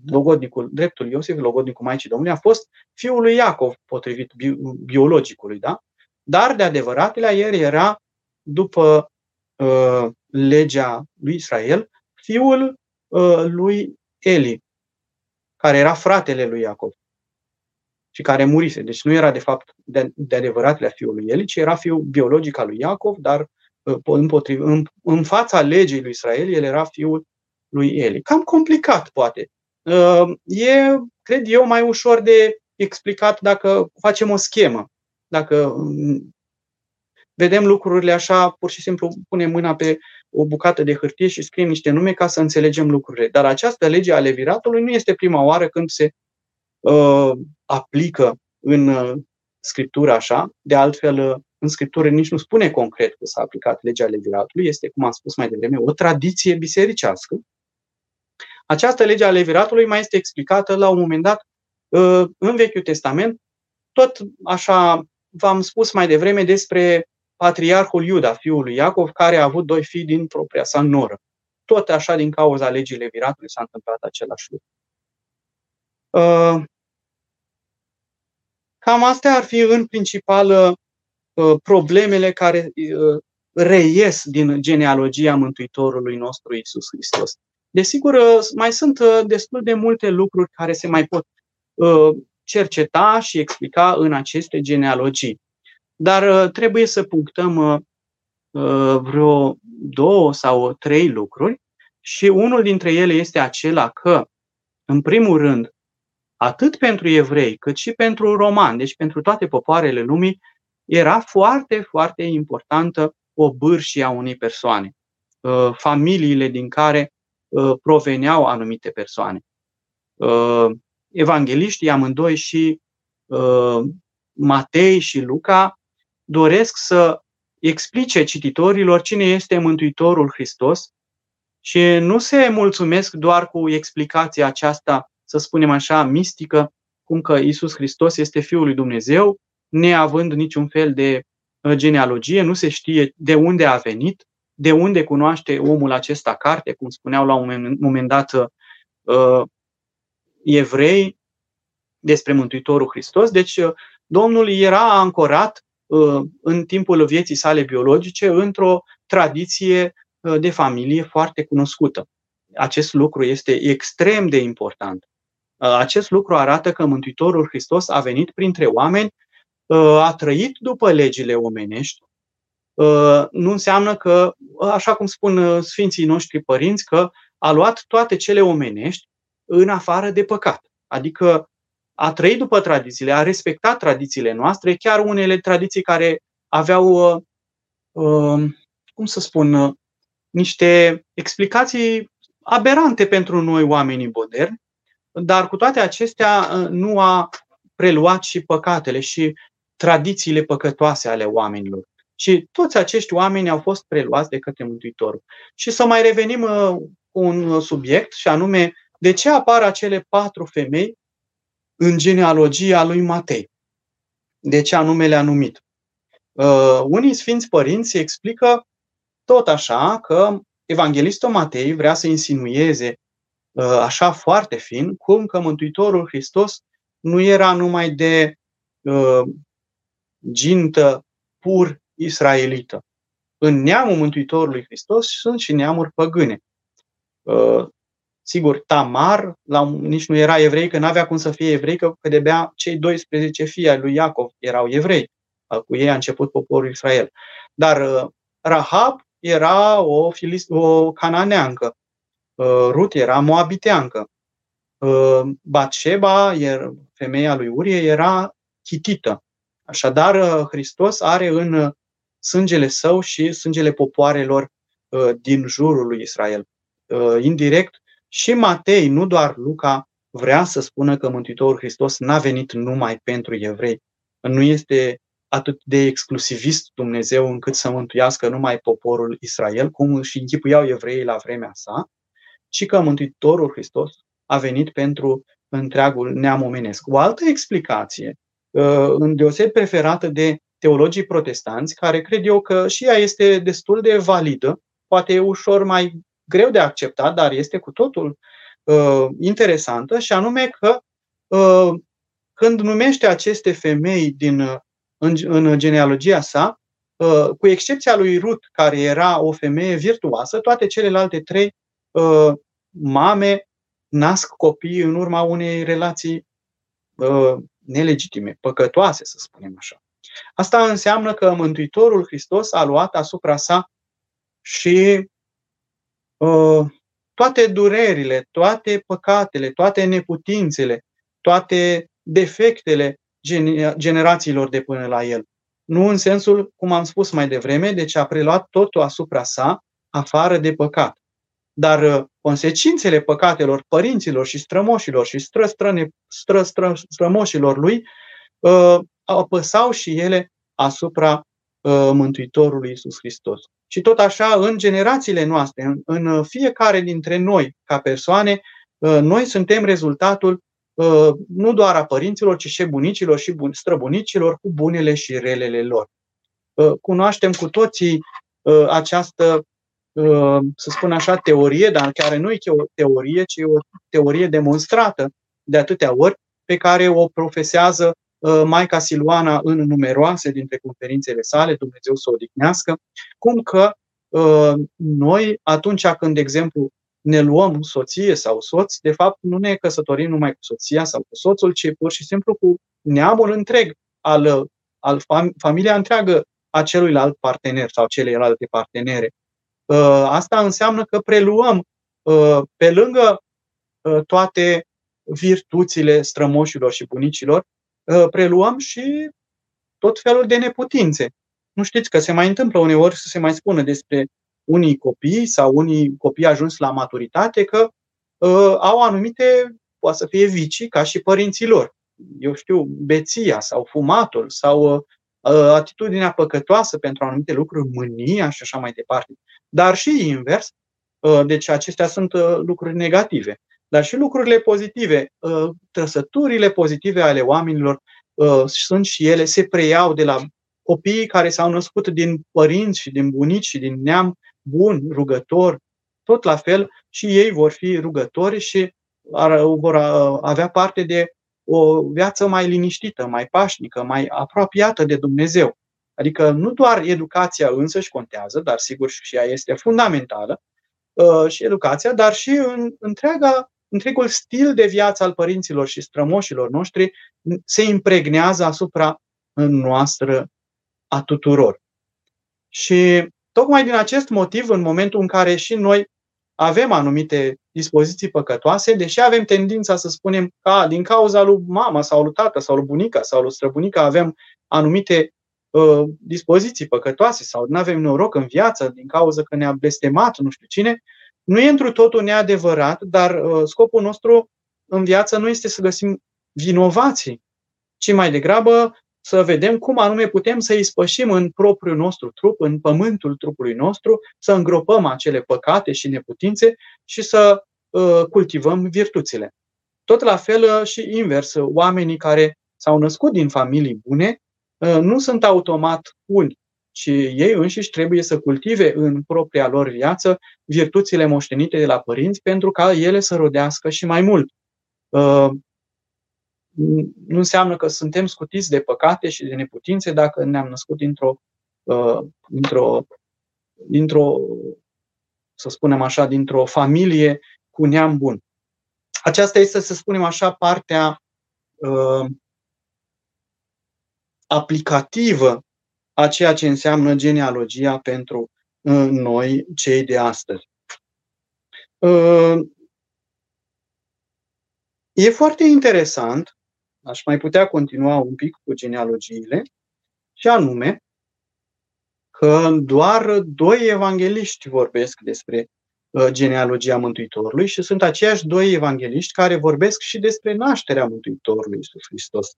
logodnicul, dreptul Iosif, logodnicul Maicii Domnului, a fost fiul lui Iacov, potrivit biologicului, da? Dar de adevăratele el era, după uh, legea lui Israel, fiul uh, lui Eli, care era fratele lui Iacov și care murise. Deci nu era de fapt de, de adevăratele fiul lui Eli, ci era fiul biologic al lui Iacov, dar uh, împotriv, în, în fața legii lui Israel, el era fiul lui Eli. Cam complicat, poate. Uh, e, cred eu, mai ușor de explicat dacă facem o schemă. Dacă um, vedem lucrurile așa, pur și simplu punem mâna pe o bucată de hârtie și scriem niște nume ca să înțelegem lucrurile. Dar această lege a leviratului nu este prima oară când se uh, aplică în uh, scriptură așa. De altfel, uh, în scriptură nici nu spune concret că s-a aplicat legea leviratului. Este, cum am spus mai devreme, o tradiție bisericească această lege a leviratului mai este explicată la un moment dat uh, în Vechiul Testament, tot așa v-am spus mai devreme despre patriarhul Iuda, fiul lui Iacov, care a avut doi fii din propria sa noră. Tot așa din cauza legii leviratului s-a întâmplat același lucru. Uh, cam astea ar fi în principal uh, problemele care reies din genealogia Mântuitorului nostru Isus Hristos. Desigur, uh, mai sunt uh, destul de multe lucruri care se mai pot uh, cerceta și explica în aceste genealogii. Dar trebuie să punctăm vreo două sau trei lucruri și unul dintre ele este acela că, în primul rând, atât pentru evrei cât și pentru romani, deci pentru toate popoarele lumii, era foarte, foarte importantă o bârșie a unei persoane. Familiile din care Uh, proveneau anumite persoane. Uh, evangeliștii amândoi și uh, Matei și Luca doresc să explice cititorilor cine este Mântuitorul Hristos și nu se mulțumesc doar cu explicația aceasta, să spunem așa, mistică, cum că Isus Hristos este Fiul lui Dumnezeu, neavând niciun fel de genealogie, nu se știe de unde a venit, de unde cunoaște omul acesta carte, cum spuneau la un moment dat uh, evrei despre Mântuitorul Hristos. Deci uh, Domnul era ancorat uh, în timpul vieții sale biologice într-o tradiție uh, de familie foarte cunoscută. Acest lucru este extrem de important. Uh, acest lucru arată că Mântuitorul Hristos a venit printre oameni, uh, a trăit după legile omenești, uh, nu înseamnă că, așa cum spun Sfinții noștri părinți, că a luat toate cele omenești în afară de păcat. Adică a trăit după tradițiile, a respectat tradițiile noastre, chiar unele tradiții care aveau, cum să spun, niște explicații aberante pentru noi oamenii moderni, dar cu toate acestea uh, nu a preluat și păcatele și tradițiile păcătoase ale oamenilor. Și toți acești oameni au fost preluați de către Mântuitorul. Și să mai revenim uh, cu un subiect, și anume, de ce apar acele patru femei în genealogia lui Matei? De ce anume le-a numit? Uh, unii sfinți părinți explică tot așa că Evanghelistul Matei vrea să insinueze Uh, așa foarte fin, cum că Mântuitorul Hristos nu era numai de uh, gintă pur israelită. În neamul Mântuitorului Hristos sunt și neamuri păgâne. Uh, sigur, Tamar la, nici nu era evrei, că n-avea cum să fie evrei, că, că de-abia cei 12 fii ai lui Iacov erau evrei. Uh, cu ei a început poporul Israel. Dar uh, Rahab era o, filist, o cananeancă. Uh, Rut era moabiteancă. Uh, Batșeba, femeia lui Urie, era chitită. Așadar, uh, Hristos are în sângele său și sângele popoarelor din jurul lui Israel. Indirect, și Matei, nu doar Luca, vrea să spună că Mântuitorul Hristos n-a venit numai pentru evrei. Nu este atât de exclusivist Dumnezeu încât să mântuiască numai poporul Israel, cum și închipuiau evreii la vremea sa, ci că Mântuitorul Hristos a venit pentru întreagul neam omenesc. O altă explicație, uh, în deoseb preferată de teologii protestanți, care cred eu că și ea este destul de validă, poate e ușor mai greu de acceptat, dar este cu totul uh, interesantă, și anume că uh, când numește aceste femei din, în, în genealogia sa, uh, cu excepția lui Ruth, care era o femeie virtuoasă, toate celelalte trei uh, mame nasc copii în urma unei relații uh, nelegitime, păcătoase, să spunem așa. Asta înseamnă că Mântuitorul Hristos a luat asupra sa și uh, toate durerile, toate păcatele, toate neputințele, toate defectele generațiilor de până la el. Nu în sensul, cum am spus mai devreme, deci a preluat totul asupra sa, afară de păcat. Dar uh, consecințele păcatelor părinților și strămoșilor și stră, stră, stră, stră, strămoșilor lui uh, apăsau și ele asupra uh, Mântuitorului Isus Hristos. Și tot așa, în generațiile noastre, în, în fiecare dintre noi, ca persoane, uh, noi suntem rezultatul uh, nu doar a părinților, ci și bunicilor și bun, străbunicilor cu bunele și relele lor. Uh, cunoaștem cu toții uh, această Uh, să spun așa, teorie, dar care nu e o teorie, ci o teorie demonstrată de atâtea ori, pe care o profesează uh, Maica Siluana în numeroase dintre conferințele sale, Dumnezeu să o odihnească, cum că uh, noi, atunci când, de exemplu, ne luăm soție sau soț, de fapt nu ne căsătorim numai cu soția sau cu soțul, ci pur și simplu cu neamul întreg, al, al fam- familia întreagă a celuilalt partener sau celelalte partenere. Uh, asta înseamnă că preluăm uh, pe lângă uh, toate virtuțile strămoșilor și bunicilor, preluăm și tot felul de neputințe. Nu știți că se mai întâmplă uneori să se mai spună despre unii copii sau unii copii ajuns la maturitate că uh, au anumite, poate să fie vicii ca și părinții lor. Eu știu, beția sau fumatul sau uh, atitudinea păcătoasă pentru anumite lucruri, mânia și așa mai departe dar și invers. Uh, deci acestea sunt uh, lucruri negative. Dar și lucrurile pozitive, uh, trăsăturile pozitive ale oamenilor sunt și ele, se preiau de la copiii care s-au născut din părinți și din bunici și din neam bun, rugător, tot la fel și ei vor fi rugători și vor avea parte de o viață mai liniștită, mai pașnică, mai apropiată de Dumnezeu. Adică nu doar educația însăși contează, dar sigur și ea este fundamentală, uh, și educația, dar și în întreaga, întregul stil de viață al părinților și strămoșilor noștri se impregnează asupra noastră a tuturor. Și tocmai din acest motiv, în momentul în care și noi avem anumite dispoziții păcătoase, deși avem tendința să spunem că din cauza lui mama sau lui tată sau lui bunica sau lui străbunica avem anumite uh, dispoziții păcătoase sau nu avem noroc în viață din cauza că ne-a blestemat nu știu cine, nu e întru totul neadevărat, dar uh, scopul nostru în viață nu este să găsim vinovații, ci mai degrabă să vedem cum anume putem să ispășim în propriul nostru trup, în pământul trupului nostru, să îngropăm acele păcate și neputințe și să uh, cultivăm virtuțile. Tot la fel uh, și invers, oamenii care s-au născut din familii bune uh, nu sunt automat buni, ci ei înșiși trebuie să cultive în propria lor viață virtuțile moștenite de la părinți pentru ca ele să rodească și mai mult nu înseamnă că suntem scutiți de păcate și de neputințe dacă ne-am născut dintr-o, uh, dintr-o, dintr-o, să spunem așa, dintr-o familie cu neam bun. Aceasta este, să spunem așa, partea uh, aplicativă a ceea ce înseamnă genealogia pentru uh, noi, cei de astăzi. Uh, e foarte interesant aș mai putea continua un pic cu genealogiile, și anume că doar doi evangeliști vorbesc despre uh, genealogia Mântuitorului și sunt aceiași doi evangeliști care vorbesc și despre nașterea Mântuitorului Iisus Hristos.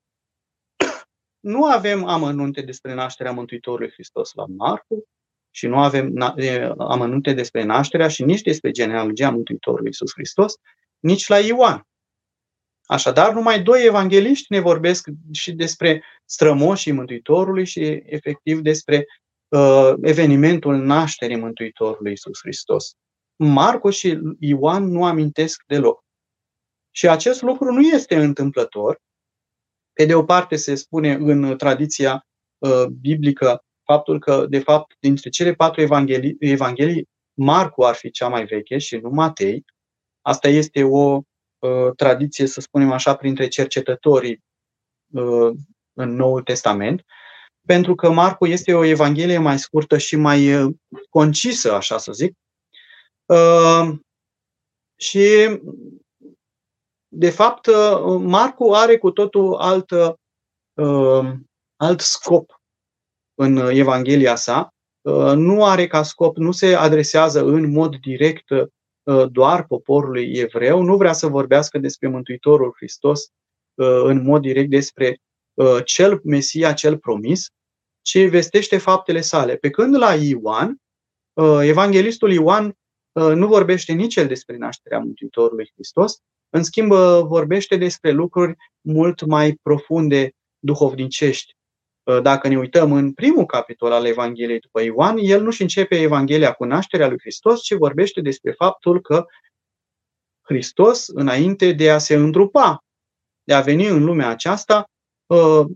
Nu avem amănunte despre nașterea Mântuitorului Hristos la Marcu și nu avem amănunte despre nașterea și nici despre genealogia Mântuitorului Iisus Hristos, nici la Ioan. Așadar, numai doi evangeliști ne vorbesc și despre strămoșii Mântuitorului și efectiv despre uh, evenimentul nașterii Mântuitorului Isus Hristos. Marco și Ioan nu amintesc deloc. Și acest lucru nu este întâmplător. Pe de o parte se spune în tradiția uh, biblică faptul că, de fapt, dintre cele patru evanghelii, evanghelii Marcu ar fi cea mai veche și nu Matei. Asta este o Uh, tradiție, să spunem așa, printre cercetătorii uh, în Noul Testament, pentru că Marcu este o evanghelie mai scurtă și mai uh, concisă, așa să zic. Și, de fapt, Marcu are cu totul alt, alt scop în Evanghelia sa. Nu are ca scop, nu se adresează în mod direct Uh, doar poporului evreu, nu vrea să vorbească despre Mântuitorul Hristos uh, în mod direct despre uh, cel Mesia, cel promis, ci vestește faptele sale. Pe când la Ioan, evanghelistul Ioan nu vorbește nici el despre nașterea Mântuitorului Hristos, în schimb vorbește despre lucruri mult mai profunde duhovnicești, Ă, dacă ne uităm în primul capitol al Evangheliei după Ioan, el nu-și începe Evanghelia cu nașterea lui Hristos, ci vorbește despre faptul că Hristos, înainte de a se îndrupa, de a veni în lumea aceasta, ă,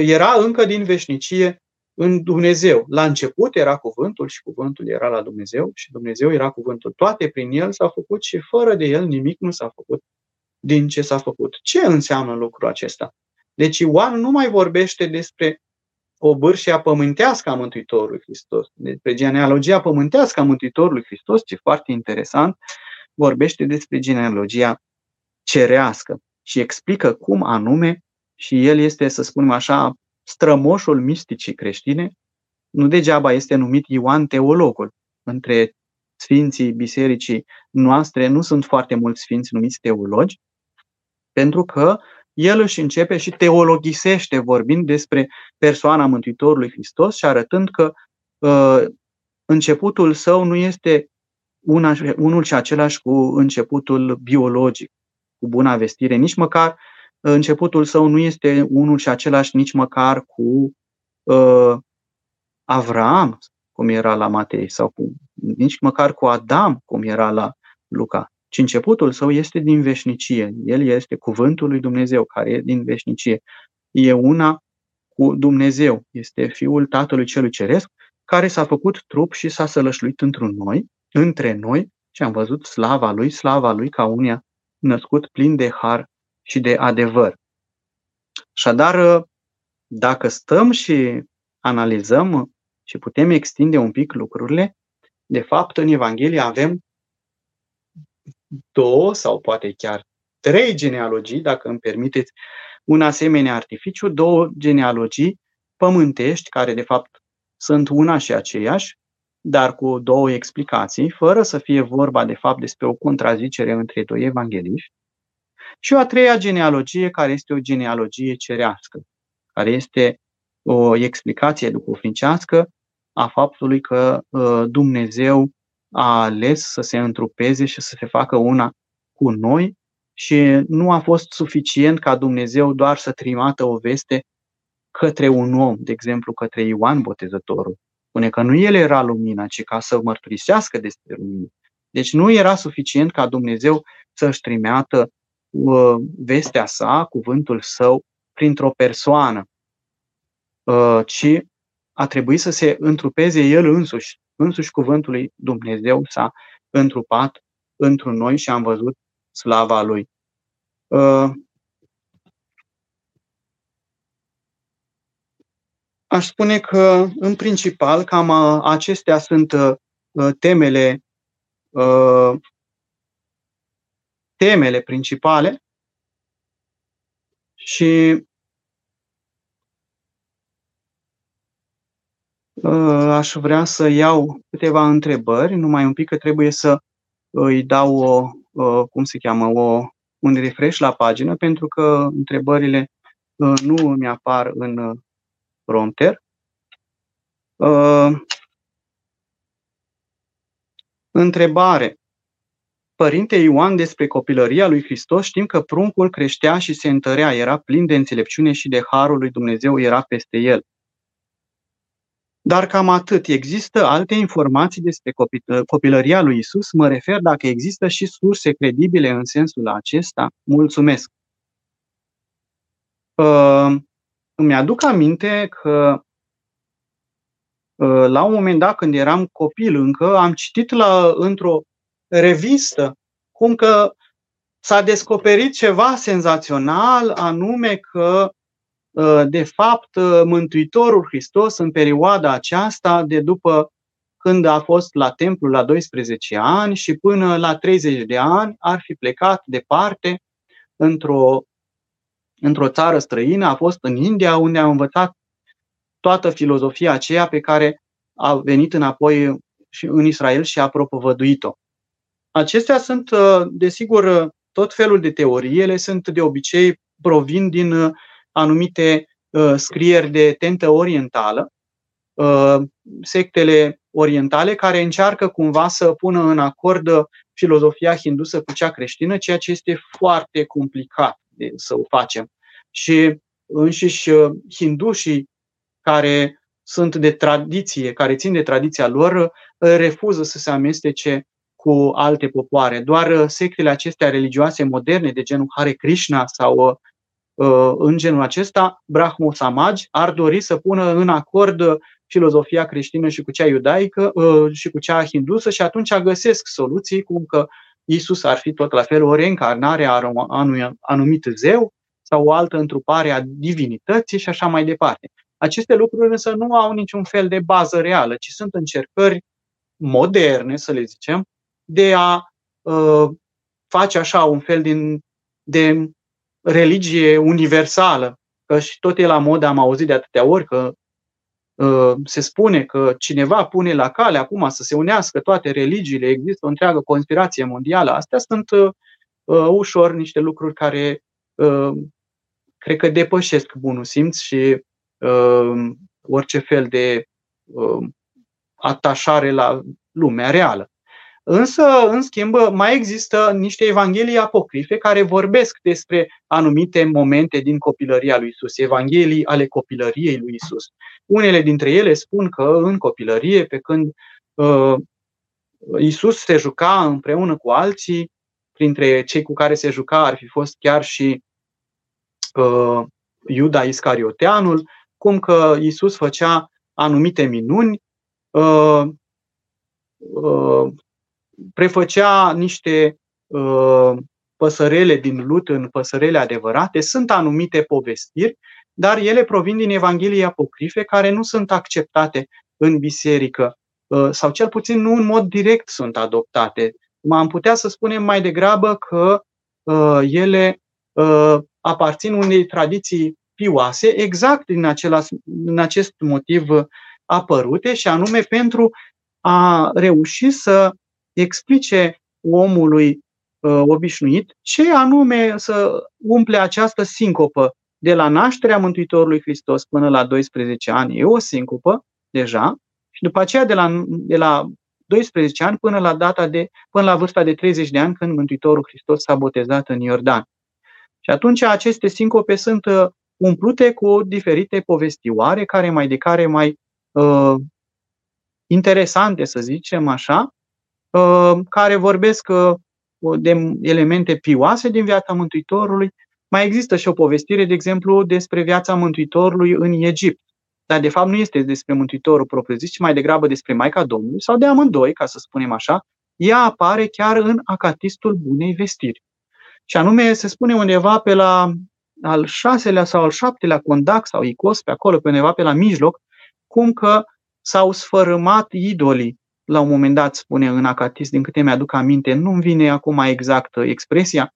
era încă din veșnicie în Dumnezeu. La început era cuvântul și cuvântul era la Dumnezeu și Dumnezeu era cuvântul. Toate prin el s-a făcut și fără de el nimic nu s-a făcut din ce s-a făcut. Ce înseamnă lucrul acesta? Deci Ioan nu mai vorbește despre o bârșie pământească a Mântuitorului Hristos, despre genealogia pământească a Mântuitorului Hristos, ce foarte interesant, vorbește despre genealogia cerească și explică cum anume și el este, să spunem așa, strămoșul misticii creștine. Nu degeaba este numit Ioan teologul. Între sfinții bisericii noastre nu sunt foarte mulți sfinți numiți teologi, pentru că el își începe și teologisește vorbind despre persoana Mântuitorului Hristos și arătând că uh, începutul său nu este una, unul și același cu începutul biologic, cu buna vestire, nici măcar uh, începutul său nu este unul și același nici măcar cu uh, Avraam, cum era la Matei, sau cu, nici măcar cu Adam, cum era la Luca, ci începutul său este din veșnicie. El este cuvântul lui Dumnezeu, care e din veșnicie. E una cu Dumnezeu, este Fiul Tatălui Celui Ceresc, care s-a făcut trup și s-a sălășluit într noi, între noi, și am văzut slava lui, slava lui ca unia născut plin de har și de adevăr. Așadar, dacă stăm și analizăm și putem extinde un pic lucrurile, de fapt, în Evanghelie avem două sau poate chiar trei genealogii, dacă îmi permiteți un asemenea artificiu, două genealogii pământești, care de fapt sunt una și aceeași, dar cu două explicații, fără să fie vorba de fapt despre o contrazicere între doi evangeliști, și o a treia genealogie, care este o genealogie cerească, care este o explicație duhovnicească a faptului că uh, Dumnezeu a ales să se întrupeze și să se facă una cu noi și nu a fost suficient ca Dumnezeu doar să trimată o veste către un om, de exemplu către Ioan Botezătorul. Spune că nu el era lumina, ci ca să mărturisească despre lumină. Deci nu era suficient ca Dumnezeu să-și trimeată uh, vestea sa, cuvântul său, printr-o persoană, uh, ci a trebuit să se întrupeze el însuși. Însuși cuvântul lui Dumnezeu s-a întrupat într noi și am văzut slava lui. Uh, aș spune că, în principal, cam uh, acestea sunt uh, temele temele principale și aș vrea să iau câteva întrebări, numai un pic că trebuie să îi dau o, cum se cheamă, o, un refresh la pagină, pentru că întrebările nu mi apar în prompter. Întrebare. Părinte Ioan, despre copilăria lui Hristos știm că pruncul creștea și se întărea, era plin de înțelepciune și de harul lui Dumnezeu era peste el. Dar cam atât. Există alte informații despre copilăria lui Isus. Mă refer dacă există și surse credibile în sensul acesta. Mulțumesc. Uh, îmi aduc aminte că uh, la un moment dat, când eram copil încă, am citit la, într-o revistă cum că s-a descoperit ceva senzațional, anume că Uh, de fapt, uh, Mântuitorul Hristos în perioada aceasta, de după când a fost la templu la 12 ani și până la 30 de ani, ar fi plecat departe într-o, într-o țară străină, a fost în India, unde a învățat toată filozofia aceea pe care a venit înapoi și în Israel și a propovăduit-o. Acestea sunt, uh, desigur, tot felul de teorii, ele sunt de obicei provin din anumite uh, scrieri de tentă orientală, uh, sectele orientale care încearcă cumva să pună în acord filozofia hindusă cu cea creștină, ceea ce este foarte complicat de să o facem. Și înșiși uh, hindușii care sunt de tradiție, care țin de tradiția lor, uh, refuză să se amestece cu alte popoare. Doar uh, sectele acestea religioase moderne, de genul Hare Krishna sau Uh, în genul acesta, Brahmo Samaj ar dori să pună în acord filozofia creștină și cu cea iudaică uh, și cu cea hindusă și atunci găsesc soluții cum că Isus ar fi tot la fel o reîncarnare a anumit zeu sau o altă întrupare a divinității și așa mai departe. Aceste lucruri însă nu au niciun fel de bază reală, ci sunt încercări moderne, să le zicem, de a uh, face așa un fel din, de religie universală, că și tot e la mod, am auzit de atâtea ori că uh, se spune că cineva pune la cale acum să se unească toate religiile, există o întreagă conspirație mondială. Astea sunt uh, uh, ușor niște lucruri care uh, cred că depășesc bunul simț și uh, orice fel de uh, atașare la lumea reală. Însă, în schimb, mai există niște evanghelii apocrife care vorbesc despre anumite momente din copilăria lui Isus, evanghelii ale copilăriei lui Isus. Unele dintre ele spun că în copilărie, pe când uh, Isus se juca împreună cu alții, printre cei cu care se juca ar fi fost chiar și uh, Iuda Iscarioteanul, cum că Isus făcea anumite minuni, uh, uh, prefăcea niște uh, păsărele din lut în păsărele adevărate. Sunt anumite povestiri, dar ele provin din Evanghelii apocrife care nu sunt acceptate în biserică uh, sau cel puțin nu în mod direct sunt adoptate. Am putea să spunem mai degrabă că uh, ele uh, aparțin unei tradiții pioase, exact din, același, din acest motiv apărute, și anume pentru a reuși să explice omului uh, obișnuit ce anume să umple această sincopă de la nașterea Mântuitorului Hristos până la 12 ani. E o sincopă deja și după aceea de la, de la 12 ani până la data de până la vârsta de 30 de ani când Mântuitorul Hristos s-a botezat în Iordan. Și atunci aceste sincope sunt uh, umplute cu diferite povestioare care mai de care mai uh, interesante, să zicem așa, uh, care vorbesc uh, de elemente pioase din viața Mântuitorului. Mai există și o povestire, de exemplu, despre viața Mântuitorului în Egipt. Dar, de fapt, nu este despre Mântuitorul propriu-zis, ci mai degrabă despre Maica Domnului, sau de amândoi, ca să spunem așa. Ea apare chiar în Acatistul Bunei Vestiri. Și anume, se spune undeva pe la al șaselea sau al șaptelea condac sau icos, pe acolo, pe undeva pe la mijloc, cum că s-au sfărâmat idolii la un moment dat, spune în Acatis, din câte mi-aduc aminte, nu-mi vine acum exact expresia,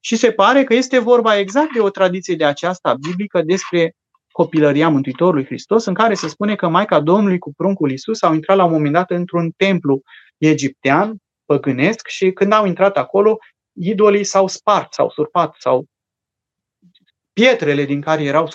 și se pare că este vorba exact de o tradiție de aceasta biblică despre copilăria Mântuitorului Hristos, în care se spune că Maica Domnului cu pruncul Iisus au intrat la un moment dat într-un templu egiptean, păgânesc, și când au intrat acolo, idolii s-au spart, s-au surpat, sau pietrele din care erau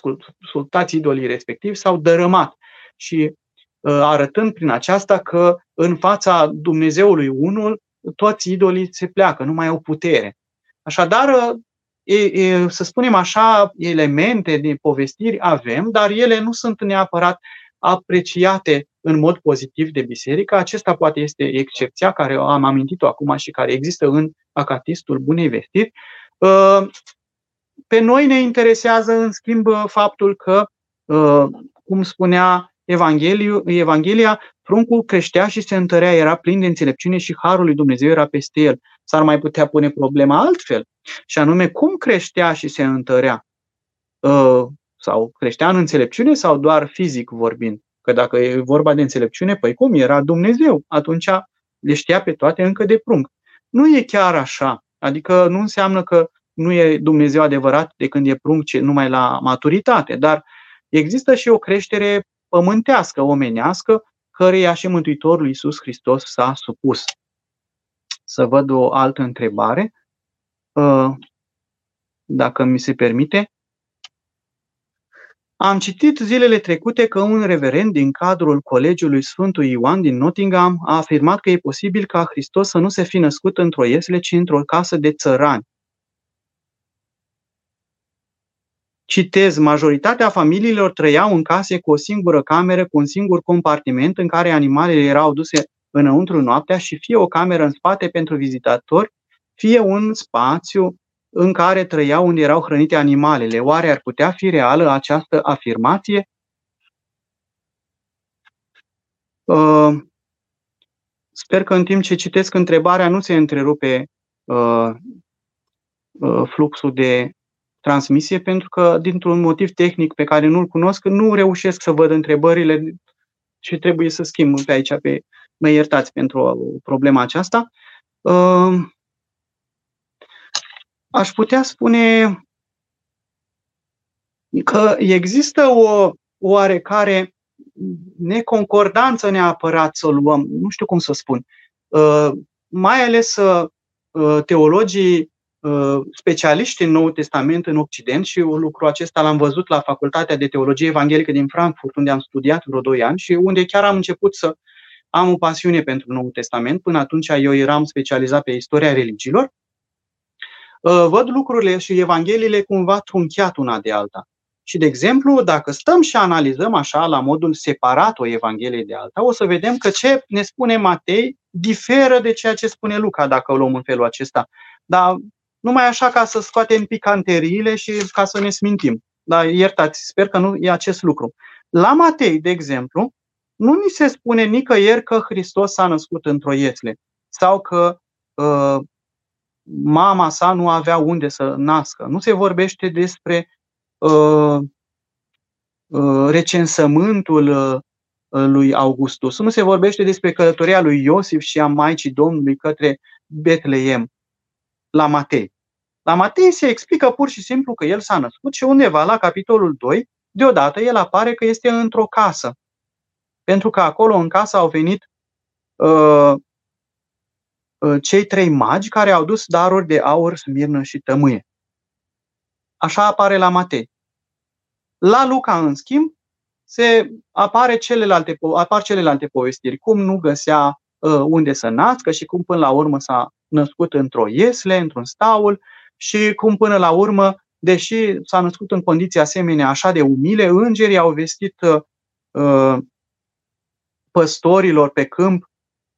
sculptați idolii respectivi s-au dărâmat. Și uh, arătând prin aceasta că în fața Dumnezeului unul toți idolii se pleacă, nu mai au putere. Așadar, uh, e, e, să spunem așa, elemente din povestiri avem, dar ele nu sunt neapărat apreciate în mod pozitiv de biserică. Acesta poate este excepția care am amintit-o acum și care există în Acatistul Bunei Vestiri. Uh, pe noi ne interesează, în schimb, faptul că, uh, cum spunea Evanghelia, pruncul creștea și se întărea, era plin de înțelepciune și harul lui Dumnezeu era peste el. S-ar mai putea pune problema altfel, și anume cum creștea și se întărea? Uh, sau creștea în înțelepciune sau doar fizic vorbind? Că dacă e vorba de înțelepciune, păi cum era Dumnezeu? Atunci le știa pe toate încă de prunc. Nu e chiar așa. Adică nu înseamnă că nu e Dumnezeu adevărat de când e prunc numai la maturitate, dar există și o creștere pământească, omenească, căreia și Mântuitorul Iisus Hristos s-a supus. Să văd o altă întrebare, uh, dacă mi se permite. Am citit zilele trecute că un reverend din cadrul Colegiului Sfântul Ioan din Nottingham a afirmat că e posibil ca Hristos să nu se fi născut într-o iesle, ci într-o casă de țărani. Citez, majoritatea familiilor trăiau în case cu o singură cameră, cu un singur compartiment în care animalele erau duse înăuntru noaptea și fie o cameră în spate pentru vizitatori, fie un spațiu în care trăiau unde erau hrănite animalele. Oare ar putea fi reală această afirmație? Uh, sper că în timp ce citesc întrebarea nu se întrerupe uh, uh, fluxul de transmisie, pentru că, dintr-un motiv tehnic pe care nu-l cunosc, nu reușesc să văd întrebările și trebuie să schimb pe aici. Pe, mă iertați pentru problema aceasta. Uh, aș putea spune că există o oarecare neconcordanță neapărat să o luăm, nu știu cum să spun. Uh, mai ales uh, teologii Uh, specialiști în Noul Testament în Occident și lucrul acesta l-am văzut la Facultatea de Teologie Evanghelică din Frankfurt, unde am studiat vreo 2 ani și unde chiar am început să am o pasiune pentru Noul Testament. Până atunci eu eram specializat pe istoria religiilor. Uh, văd lucrurile și Evangheliile cumva trunchiat una de alta. Și, de exemplu, dacă stăm și analizăm așa la modul separat o Evanghelie de alta, o să vedem că ce ne spune Matei diferă de ceea ce spune Luca, dacă o luăm în felul acesta. Dar numai așa ca să scoatem picanteriile și ca să ne smintim. Dar iertați, sper că nu e acest lucru. La Matei, de exemplu, nu ni se spune nicăieri că Hristos s-a născut într-o ietle sau că uh, mama sa nu avea unde să nască. Nu se vorbește despre uh, uh, recensământul uh, lui Augustus. Nu se vorbește despre călătoria lui Iosif și a Maicii Domnului către Betleem la Matei. La Matei se explică pur și simplu că el s-a născut și undeva la capitolul 2, deodată el apare că este într-o casă. Pentru că acolo în casă au venit uh, uh, cei trei magi care au dus daruri de aur, smirnă și tămâie. Așa apare la Matei. La Luca, în schimb, se apare celelalte, apar celelalte povestiri, cum nu găsea uh, unde să nască și cum până la urmă s-a născut într-o iesle, într-un staul și cum până la urmă, deși s-a născut în condiții asemenea așa de umile, îngerii au vestit uh, păstorilor pe câmp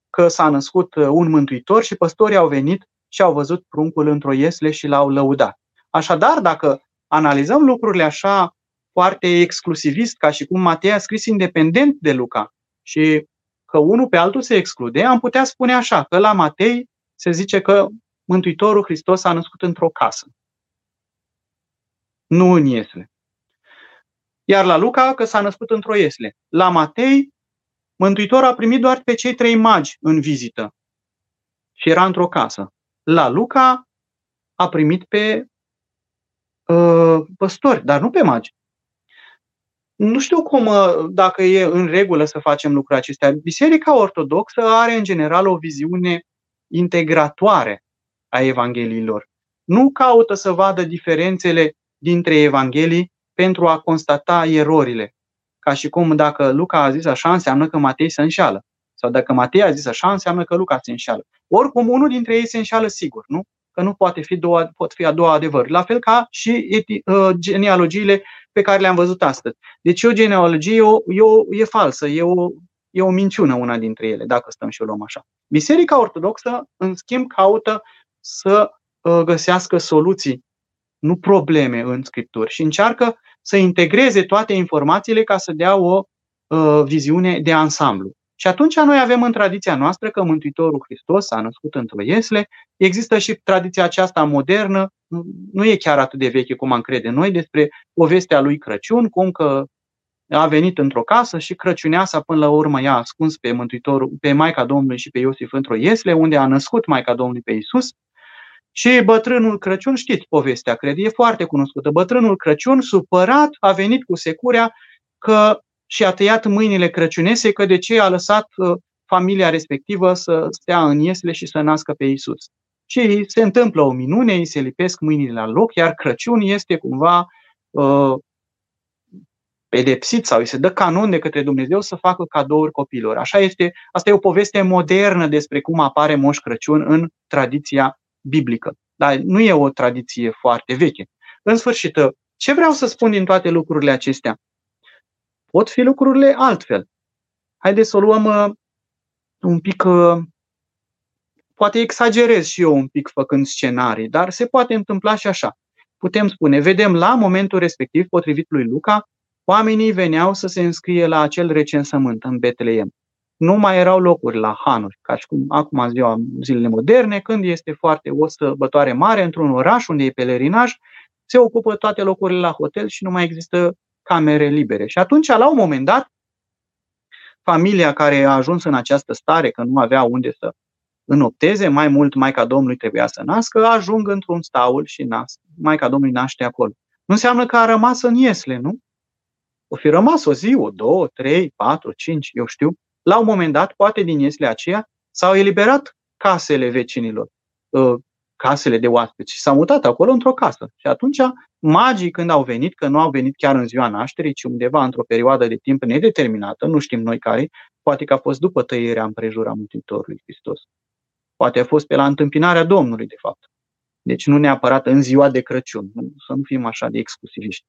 că s-a născut uh, un mântuitor și păstorii au venit și au văzut pruncul într-o iesle și l-au lăudat. Așadar, dacă analizăm lucrurile așa foarte exclusivist, ca și cum Matei a scris independent de Luca și că unul pe altul se exclude, am putea spune așa, că la Matei se zice că Mântuitorul Hristos a născut într-o casă, nu în iesle. Iar la Luca că s-a născut într-o iesle. La Matei, Mântuitorul a primit doar pe cei trei magi în vizită și era într-o casă. La Luca a primit pe uh, păstori, dar nu pe magi. Nu știu cum, uh, dacă e în regulă să facem lucrurile acestea. Biserica Ortodoxă are în general o viziune integratoare a Evangheliilor. Nu caută să vadă diferențele dintre Evanghelii pentru a constata erorile. Ca și cum dacă Luca a zis așa, înseamnă că Matei se înșală. Sau dacă Matei a zis așa, înseamnă că Luca se înșală. Oricum, unul dintre ei se înșală sigur, nu? Că nu poate fi două, pot fi a doua adevăr. La fel ca și eti, uh, genealogiile pe care le-am văzut astăzi. Deci o genealogie e, o, e, o, e falsă, e o, e o minciună una dintre ele, dacă stăm și o luăm așa. Biserica Ortodoxă, în schimb, caută să uh, găsească soluții, nu probleme în scripturi și încearcă să integreze toate informațiile ca să dea o uh, viziune de ansamblu. Și atunci noi avem în tradiția noastră că Mântuitorul Hristos a născut într-o iesle. Există și tradiția aceasta modernă, nu e chiar atât de veche cum am crede noi, despre povestea lui Crăciun, cum că a venit într-o casă și Crăciuneasa până la urmă i-a ascuns pe Mântuitorul, pe Maica Domnului și pe Iosif într-o iesle, unde a născut Maica Domnului pe Isus. Și bătrânul Crăciun, știți povestea, cred, e foarte cunoscută. Bătrânul Crăciun, supărat, a venit cu securea că și a tăiat mâinile crăciunese că de ce a lăsat uh, familia respectivă să stea în iesle și să nască pe Isus. Și se întâmplă o minune, îi se lipesc mâinile la loc, iar Crăciun este cumva uh, pedepsit sau îi se dă canon de către Dumnezeu să facă cadouri copilor. Așa este, asta e o poveste modernă despre cum apare Moș Crăciun în tradiția biblică. Dar nu e o tradiție foarte veche. În sfârșit, ce vreau să spun din toate lucrurile acestea? Pot fi lucrurile altfel. Haideți să o luăm uh, un pic, uh, poate exagerez și eu un pic făcând scenarii, dar se poate întâmpla și așa. Putem spune, vedem la momentul respectiv, potrivit lui Luca, oamenii veneau să se înscrie la acel recensământ în Betleem. Nu mai erau locuri la hanuri, ca și cum acum ziua zilele moderne, când este foarte o sărbătoare mare într-un oraș unde e pelerinaj, se ocupă toate locurile la hotel și nu mai există camere libere. Și atunci, la un moment dat, familia care a ajuns în această stare, că nu avea unde să înopteze, mai mult Maica Domnului trebuia să nască, ajung într-un staul și nasc. Maica Domnului naște acolo. Nu înseamnă că a rămas în iesle, nu? O fi rămas o zi, o, două, trei, patru, cinci, eu știu. La un moment dat, poate din iesle aceea, s-au eliberat casele vecinilor, ă, casele de oaspeți și s-au mutat acolo într-o casă. Și atunci magii când au venit, că nu au venit chiar în ziua nașterii, ci undeva într-o perioadă de timp nedeterminată, nu știm noi care, poate că a fost după tăierea împrejura Mântuitorului Hristos. Poate a fost pe la întâmpinarea Domnului, de fapt. Deci nu neapărat în ziua de Crăciun, să nu fim așa de exclusiviști.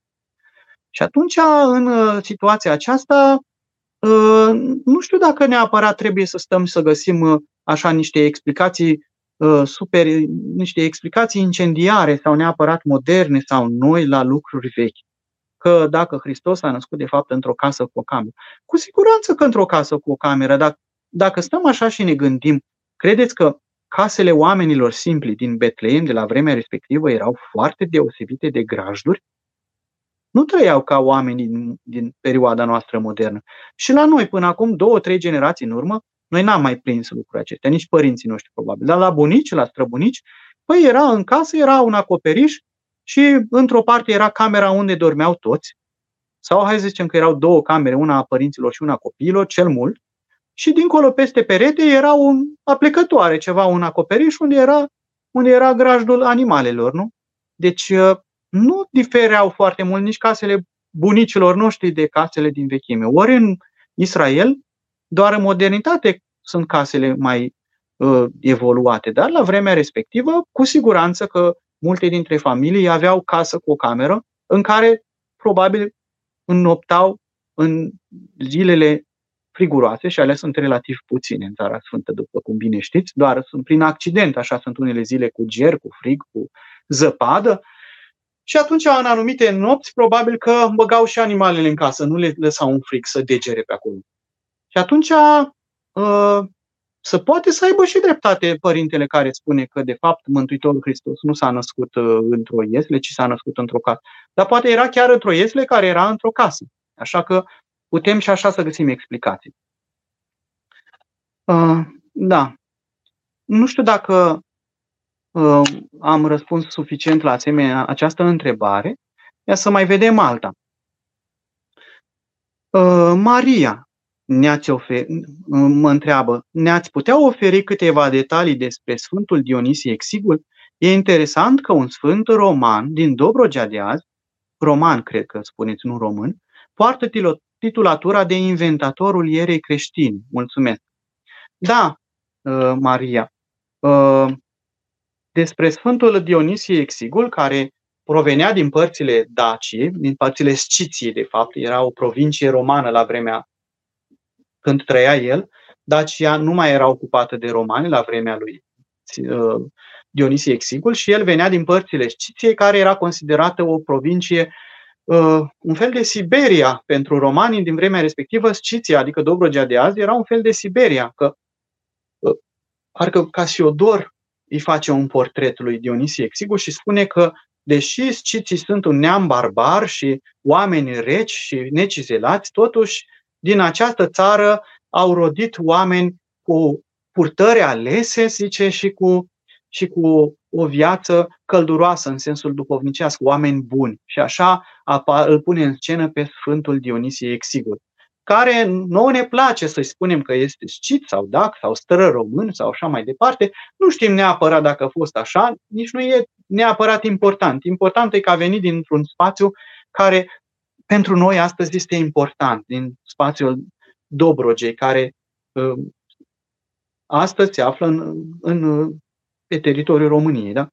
Și atunci, în uh, situația aceasta, uh, nu știu dacă neapărat trebuie să stăm să găsim uh, așa niște explicații super, niște explicații incendiare sau neapărat moderne sau noi la lucruri vechi. Că dacă Hristos a născut de fapt într-o casă cu o cameră. Cu siguranță că într-o casă cu o cameră, dar dacă stăm așa și ne gândim, credeți că casele oamenilor simpli din Betleem de la vremea respectivă erau foarte deosebite de grajduri? Nu trăiau ca oamenii din, din perioada noastră modernă. Și la noi, până acum, două, trei generații în urmă, noi n-am mai prins lucrurile acestea, nici părinții noștri probabil. Dar la bunici, la străbunici, păi era în casă, era un acoperiș și într-o parte era camera unde dormeau toți, sau hai să zicem că erau două camere, una a părinților și una a copiilor, cel mult, și dincolo peste perete era un aplecătoare, ceva, un acoperiș unde era, unde era grajdul animalelor, nu? Deci uh, nu difereau foarte mult nici casele bunicilor noștri de casele din vechime. Ori în Israel, doar în modernitate sunt casele mai uh, evoluate, dar la vremea respectivă, cu siguranță că multe dintre familii aveau casă cu o cameră în care probabil înnoptau în zilele friguroase și alea sunt relativ puține în Țara Sfântă, după cum bine știți, doar sunt prin accident, așa sunt unele zile cu ger, cu frig, cu zăpadă. Și atunci, în anumite nopți, probabil că băgau și animalele în casă, nu le lăsau un frig să degere pe acolo. Și atunci, ă, să poate să aibă și dreptate părintele care spune că, de fapt, Mântuitorul Hristos nu s-a născut ă, într-o iesle, ci s-a născut într-o casă. Dar poate era chiar într-o iesle care era într-o casă. Așa că putem și așa să găsim explicații. Uh, da. Nu știu dacă uh, am răspuns suficient la asemenea această întrebare. Ia să mai vedem alta. Uh, Maria ne-ați ofer- mă întreabă, ne-ați putea oferi câteva detalii despre Sfântul Dionisie Exigul? E interesant că un sfânt roman din Dobrogea de azi, roman cred că spuneți, nu român, poartă titulatura de inventatorul ierei creștini. Mulțumesc. Da, uh, Maria. Uh, despre Sfântul Dionisie Exigul, care provenea din părțile Dacii, din părțile Sciției, de fapt, era o provincie romană la vremea când trăia el. Dacia nu mai era ocupată de romani la vremea lui uh, Dionisie Exigul și el venea din părțile Sciției, care era considerată o provincie uh, un fel de Siberia pentru romanii din vremea respectivă, Sciția, adică Dobrogea de azi, era un fel de Siberia, că uh, parcă Casiodor îi face un portret lui Dionisie Exigu și spune că deși sciții sunt un neam barbar și oameni reci și necizelați, totuși din această țară au rodit oameni cu purtări alese, zice, și cu, și cu o viață călduroasă în sensul duhovnicească, oameni buni. Și așa îl pune în scenă pe Sfântul Dionisie Exigur, care nouă ne place să-i spunem că este scit sau dac sau stră român sau așa mai departe. Nu știm neapărat dacă a fost așa, nici nu e neapărat important. Important e că a venit dintr-un spațiu care pentru noi astăzi este important, din spațiul Dobrogei, care uh, astăzi se află în, în pe teritoriul României. Da?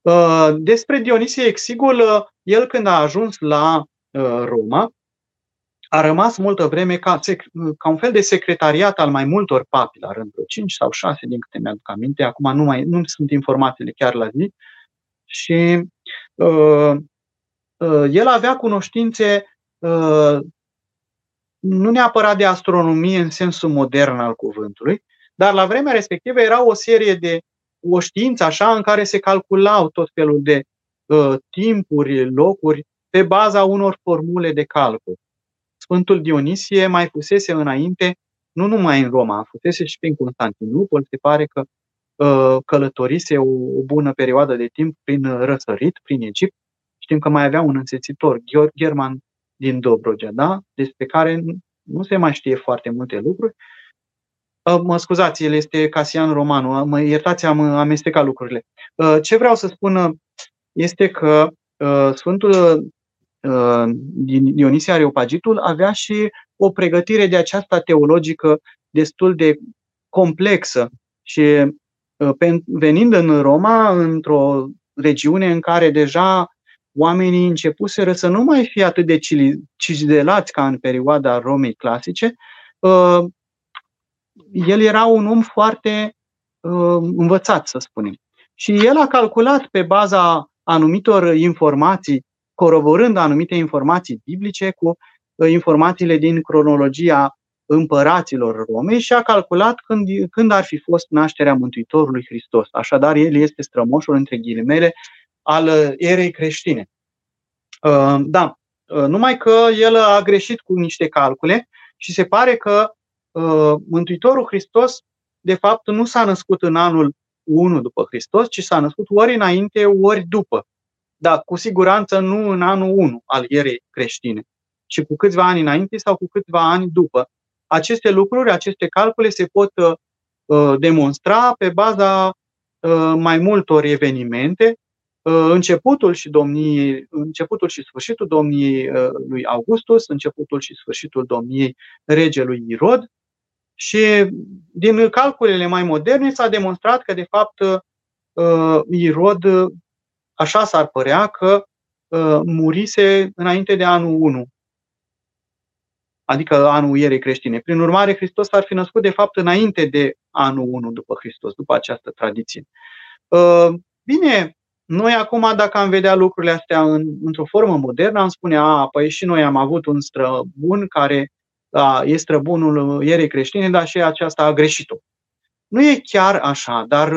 Uh, despre Dionisie Exigul, uh, el când a ajuns la uh, Roma, a rămas multă vreme ca, ca un fel de secretariat al mai multor papi, la rândul 5 sau 6, din câte mi-aduc aminte. Acum nu, mai, nu sunt informațiile chiar la zi. Și uh, uh, el avea cunoștințe uh, nu neapărat de astronomie în sensul modern al cuvântului, dar la vremea respectivă era o serie de o știință așa în care se calculau tot felul de uh, timpuri, locuri, pe baza unor formule de calcul. Sfântul Dionisie mai fusese înainte, nu numai în Roma, fusese și prin Constantinopol, se pare că uh, călătorise o, o bună perioadă de timp prin răsărit, prin Egipt. Știm că mai avea un însețitor, German din Dobrogea, da? despre care nu se mai știe foarte multe lucruri, Uh, mă scuzați, el este Casian Romanu, mă iertați, am amestecat lucrurile. Uh, ce vreau să spun uh, este că Sfântul Dionisia Areopagitul avea și o pregătire de aceasta teologică destul de complexă și venind în Roma, într-o regiune în care deja oamenii începuseră să nu mai fie atât de cizelați ca în perioada Romei clasice, uh, el era un om foarte uh, învățat, să spunem. Și el a calculat pe baza anumitor informații, coroborând anumite informații biblice cu uh, informațiile din cronologia împăraților Romei și a calculat când, când ar fi fost nașterea Mântuitorului Hristos. Așadar, el este strămoșul, între ghilimele, al uh, erei creștine. Uh, da, uh, numai că el a greșit cu niște calcule și se pare că Mântuitorul Hristos, de fapt, nu s-a născut în anul 1 după Hristos, ci s-a născut ori înainte, ori după. Da, cu siguranță nu în anul 1 al erei creștine, ci cu câțiva ani înainte sau cu câțiva ani după. Aceste lucruri, aceste calcule se pot uh, demonstra pe baza uh, mai multor evenimente Uh, începutul și domniei, începutul și sfârșitul domniei uh, lui Augustus, începutul și sfârșitul domniei regelui Irod. Și din calculele mai moderne s-a demonstrat că, de fapt, uh, Irod, așa s-ar părea, că murise înainte de anul 1, adică anul ierei creștine. Prin urmare, Hristos ar fi născut, de fapt, înainte de anul 1 după Hristos, după această tradiție. Bine, noi acum, dacă am vedea lucrurile astea în, într-o formă modernă, am spune, a, păi și noi am avut un străbun care a, e străbunul ierei creștine, dar și aceasta a greșit-o. Nu e chiar așa, dar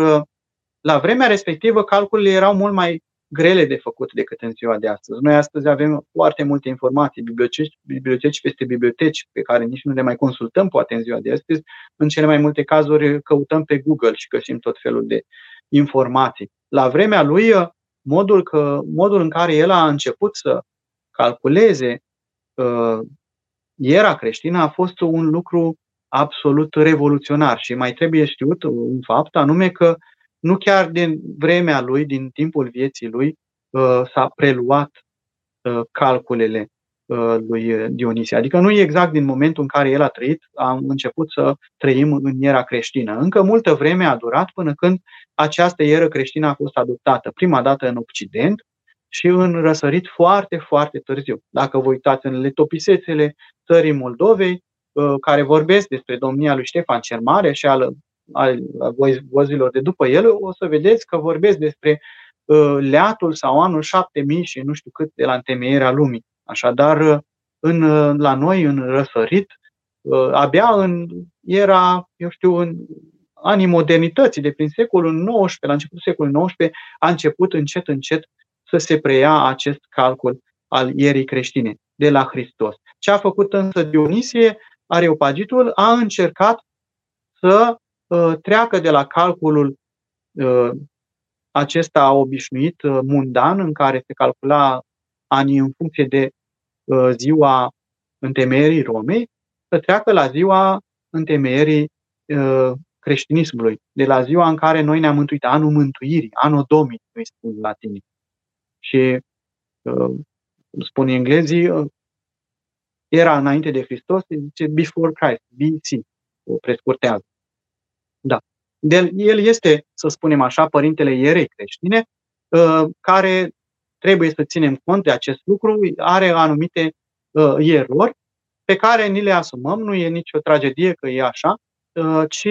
la vremea respectivă calculele erau mult mai grele de făcut decât în ziua de astăzi. Noi astăzi avem foarte multe informații, biblioteci, biblioteci peste biblioteci pe care nici nu le mai consultăm poate în ziua de astăzi. În cele mai multe cazuri căutăm pe Google și găsim tot felul de informații. La vremea lui, modul, că, modul în care el a început să calculeze uh, era creștină a fost un lucru absolut revoluționar și mai trebuie știut un fapt, anume că nu chiar din vremea lui, din timpul vieții lui, uh, s-a preluat uh, calculele Uh, lui Dionisie. Adică nu e exact din momentul în care el a trăit, am început să trăim în era creștină. Încă multă vreme a durat până când această eră creștină a fost adoptată. Prima dată în Occident și în răsărit foarte, foarte târziu. Dacă vă uitați în letopisețele țării Moldovei, uh, care vorbesc despre domnia lui Ștefan cel Mare și al, al vozilor de după el, o să vedeți că vorbesc despre uh, leatul sau anul 7000 și nu știu cât de la întemeierea lumii. Așadar, în, la noi, în răsărit, abia în era, eu știu, în anii modernității, de prin secolul XIX, la începutul secolului XIX, a început încet, încet să se preia acest calcul al ierii creștine de la Hristos. Ce a făcut însă Dionisie, Areopagitul, a încercat să uh, treacă de la calculul uh, acesta obișnuit, uh, mundan, în care se calcula anii în funcție de uh, ziua întemeierii Romei, să treacă la ziua întemeierii uh, creștinismului, de la ziua în care noi ne-am mântuit, anul mântuirii, anul Domini, îi spun latinii. Și uh, spun englezii, era înainte de Hristos, se zice before Christ, BC, o prescurtează. Da. De, el este, să spunem așa, părintele ierei creștine, care trebuie să ținem cont de acest lucru, are anumite uh, erori pe care ni le asumăm, nu e nicio tragedie că e așa, uh, ci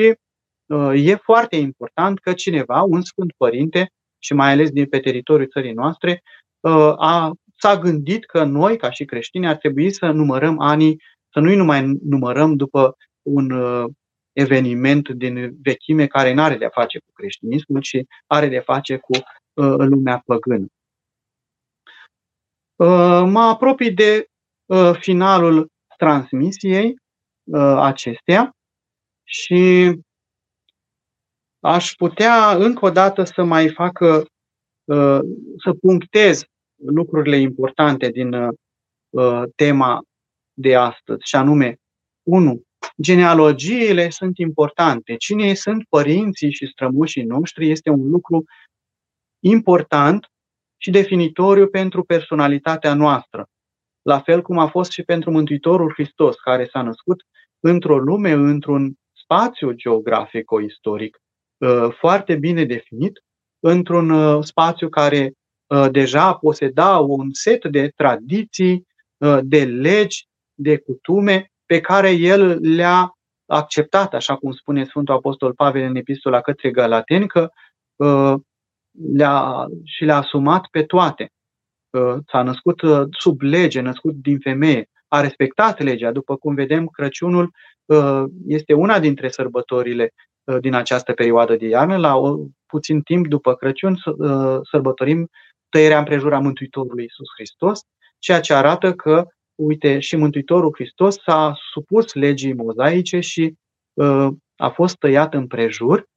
uh, e foarte important că cineva, un Sfânt Părinte, și mai ales din pe teritoriul țării noastre, uh, a, s-a gândit că noi, ca și creștini, ar trebui să numărăm anii, să nu-i numai numărăm după un uh, eveniment din vechime care nu are de-a face cu creștinismul, ci are de-a face cu uh, lumea păgână. Uh, mă apropii de uh, finalul transmisiei uh, acesteia și aș putea încă o dată să mai facă, să punctez lucrurile importante din tema de astăzi, și anume, 1. Genealogiile sunt importante. Cine sunt părinții și strămoșii noștri este un lucru important și definitoriu pentru personalitatea noastră, la fel cum a fost și pentru Mântuitorul Hristos, care s-a născut într-o lume, într-un spațiu geografico-istoric uh, foarte bine definit, într-un uh, spațiu care deja poseda un set de tradiții, de legi, de cutume pe care el le-a acceptat, așa cum spune Sfântul Apostol Pavel în epistola către Galateni, că le-a, și le-a asumat pe toate. S-a născut sub lege, născut din femeie, a respectat legea. După cum vedem, Crăciunul este una dintre sărbătorile din această perioadă de iarnă. La puțin timp după Crăciun sărbătorim tăierea împrejura Mântuitorului Isus Hristos, ceea ce arată că, uite, și Mântuitorul Hristos s-a supus legii mozaice și a fost tăiat împrejur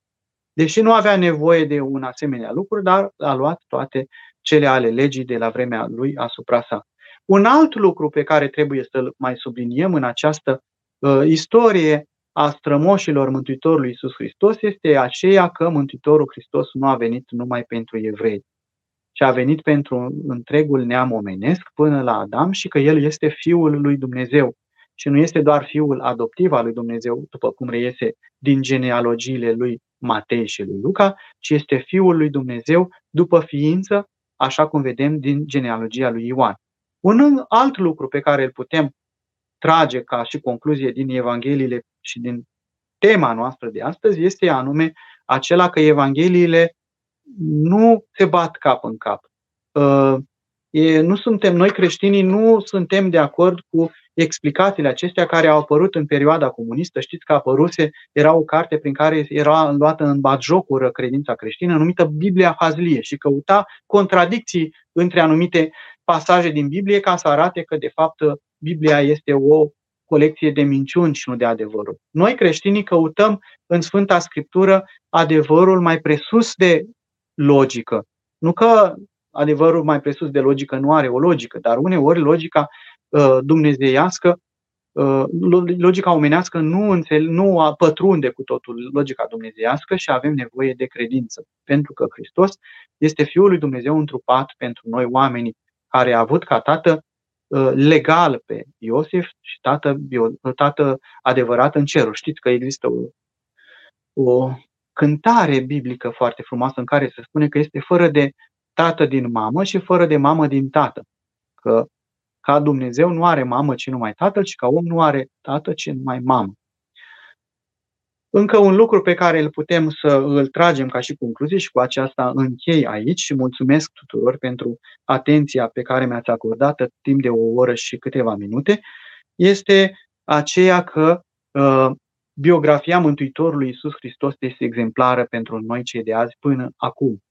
deși nu avea nevoie de un asemenea lucru, dar a luat toate cele ale legii de la vremea lui asupra sa. Un alt lucru pe care trebuie să-l mai subliniem în această uh, istorie a strămoșilor Mântuitorului Iisus Hristos este aceea că Mântuitorul Hristos nu a venit numai pentru evrei, ci a venit pentru întregul neam omenesc până la Adam și că El este Fiul lui Dumnezeu și nu este doar Fiul adoptiv al lui Dumnezeu, după cum reiese din genealogiile lui Matei și lui Luca, ci este Fiul lui Dumnezeu după ființă, așa cum vedem din genealogia lui Ioan. Un alt lucru pe care îl putem trage ca și concluzie din Evangheliile și din tema noastră de astăzi este anume acela că Evangheliile nu se bat cap în cap. Uh, e, nu suntem, noi creștinii nu suntem de acord cu explicațiile acestea care au apărut în perioada comunistă. Știți că apăruse, era o carte prin care era luată în batjocură credința creștină, numită Biblia Hazlie și căuta contradicții între anumite pasaje din Biblie ca să arate că, de fapt, Biblia este o colecție de minciuni și nu de adevărul. Noi, creștinii, căutăm în Sfânta Scriptură adevărul mai presus de logică. Nu că adevărul mai presus de logică nu are o logică, dar uneori logica uh, dumnezeiască, uh, logica omenească nu, înțel, nu pătrunde cu totul logica dumnezeiască și avem nevoie de credință. Pentru că Hristos este Fiul lui Dumnezeu întrupat pentru noi oamenii care a avut ca tată uh, legal pe Iosif și tată, bio, tată adevărat în cerul. Știți că există o, o cântare biblică foarte frumoasă în care se spune că este fără de tată din mamă și fără de mamă din tată. Că ca Dumnezeu nu are mamă, ci numai tatăl, și ca om nu are tată, ci numai mamă. Încă un lucru pe care îl putem să îl tragem ca și concluzie și cu aceasta închei aici și mulțumesc tuturor pentru atenția pe care mi-ați acordat timp de o oră și câteva minute, este aceea că uh, biografia Mântuitorului Iisus Hristos este exemplară pentru noi cei de azi până acum.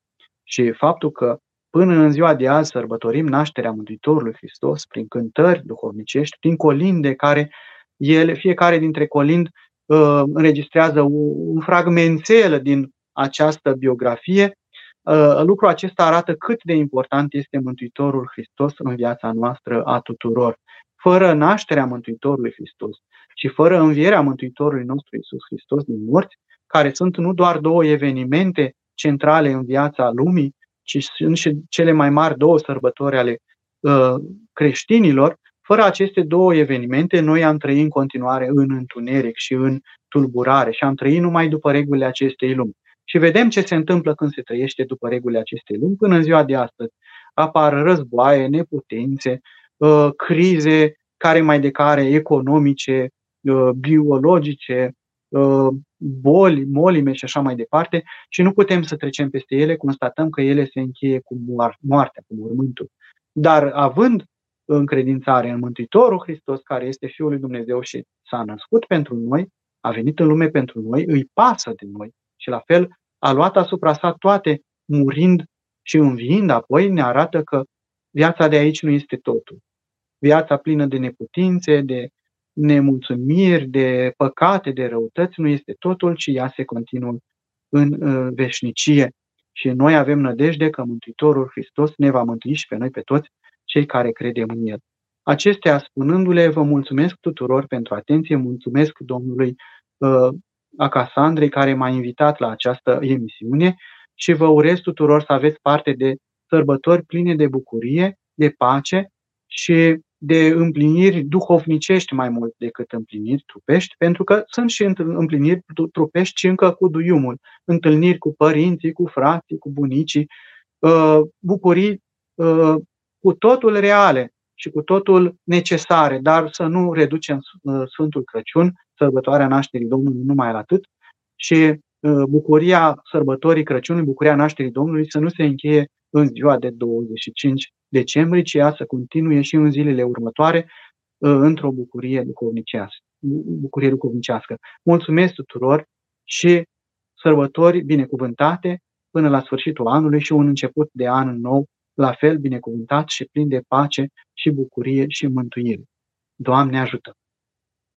Și faptul că până în ziua de azi sărbătorim nașterea Mântuitorului Hristos prin cântări duhovnicești, prin colinde care ele, fiecare dintre colind uh, înregistrează un fragmentel din această biografie, uh, lucrul acesta arată cât de important este Mântuitorul Hristos în viața noastră a tuturor. Fără nașterea Mântuitorului Hristos și fără învierea Mântuitorului nostru Isus Hristos din morți, care sunt nu doar două evenimente centrale în viața lumii, ci sunt și cele mai mari două sărbători ale uh, creștinilor, fără aceste două evenimente, noi am trăit în continuare în întuneric și în tulburare și am trăit numai după regulile acestei lumi. Și vedem ce se întâmplă când se trăiește după regulile acestei lumi până în ziua de astăzi. Apar războaie, neputințe, uh, crize care mai de care economice, uh, biologice, uh, boli, molime și așa mai departe și nu putem să trecem peste ele, constatăm că ele se încheie cu moartea, cu mormântul. Dar având încredințare în Mântuitorul Hristos, care este Fiul lui Dumnezeu și s-a născut pentru noi, a venit în lume pentru noi, îi pasă de noi și la fel a luat asupra sa toate, murind și înviind apoi, ne arată că viața de aici nu este totul. Viața plină de neputințe, de nemulțumiri, de păcate, de răutăți, nu este totul, ci ea se continuă în veșnicie. Și noi avem nădejde că Mântuitorul Hristos ne va mântui și pe noi, pe toți cei care credem în El. Acestea spunându-le, vă mulțumesc tuturor pentru atenție, mulțumesc Domnului uh, Acasandrei care m-a invitat la această emisiune și vă urez tuturor să aveți parte de sărbători pline de bucurie, de pace și de împliniri duhovnicești mai mult decât împliniri trupești, pentru că sunt și împliniri trupești și încă cu duiumul, întâlniri cu părinții, cu frații, cu bunicii, uh, bucurii uh, cu totul reale și cu totul necesare, dar să nu reducem uh, Sfântul Crăciun, sărbătoarea nașterii Domnului, numai la atât, și bucuria sărbătorii Crăciunului, bucuria nașterii Domnului să nu se încheie în ziua de 25 decembrie, ci ea să continue și în zilele următoare într-o bucurie duhovnicească. Bucurie duhovnicească. Mulțumesc tuturor și sărbători binecuvântate până la sfârșitul anului și un început de an nou, la fel binecuvântat și plin de pace și bucurie și mântuire. Doamne ajută!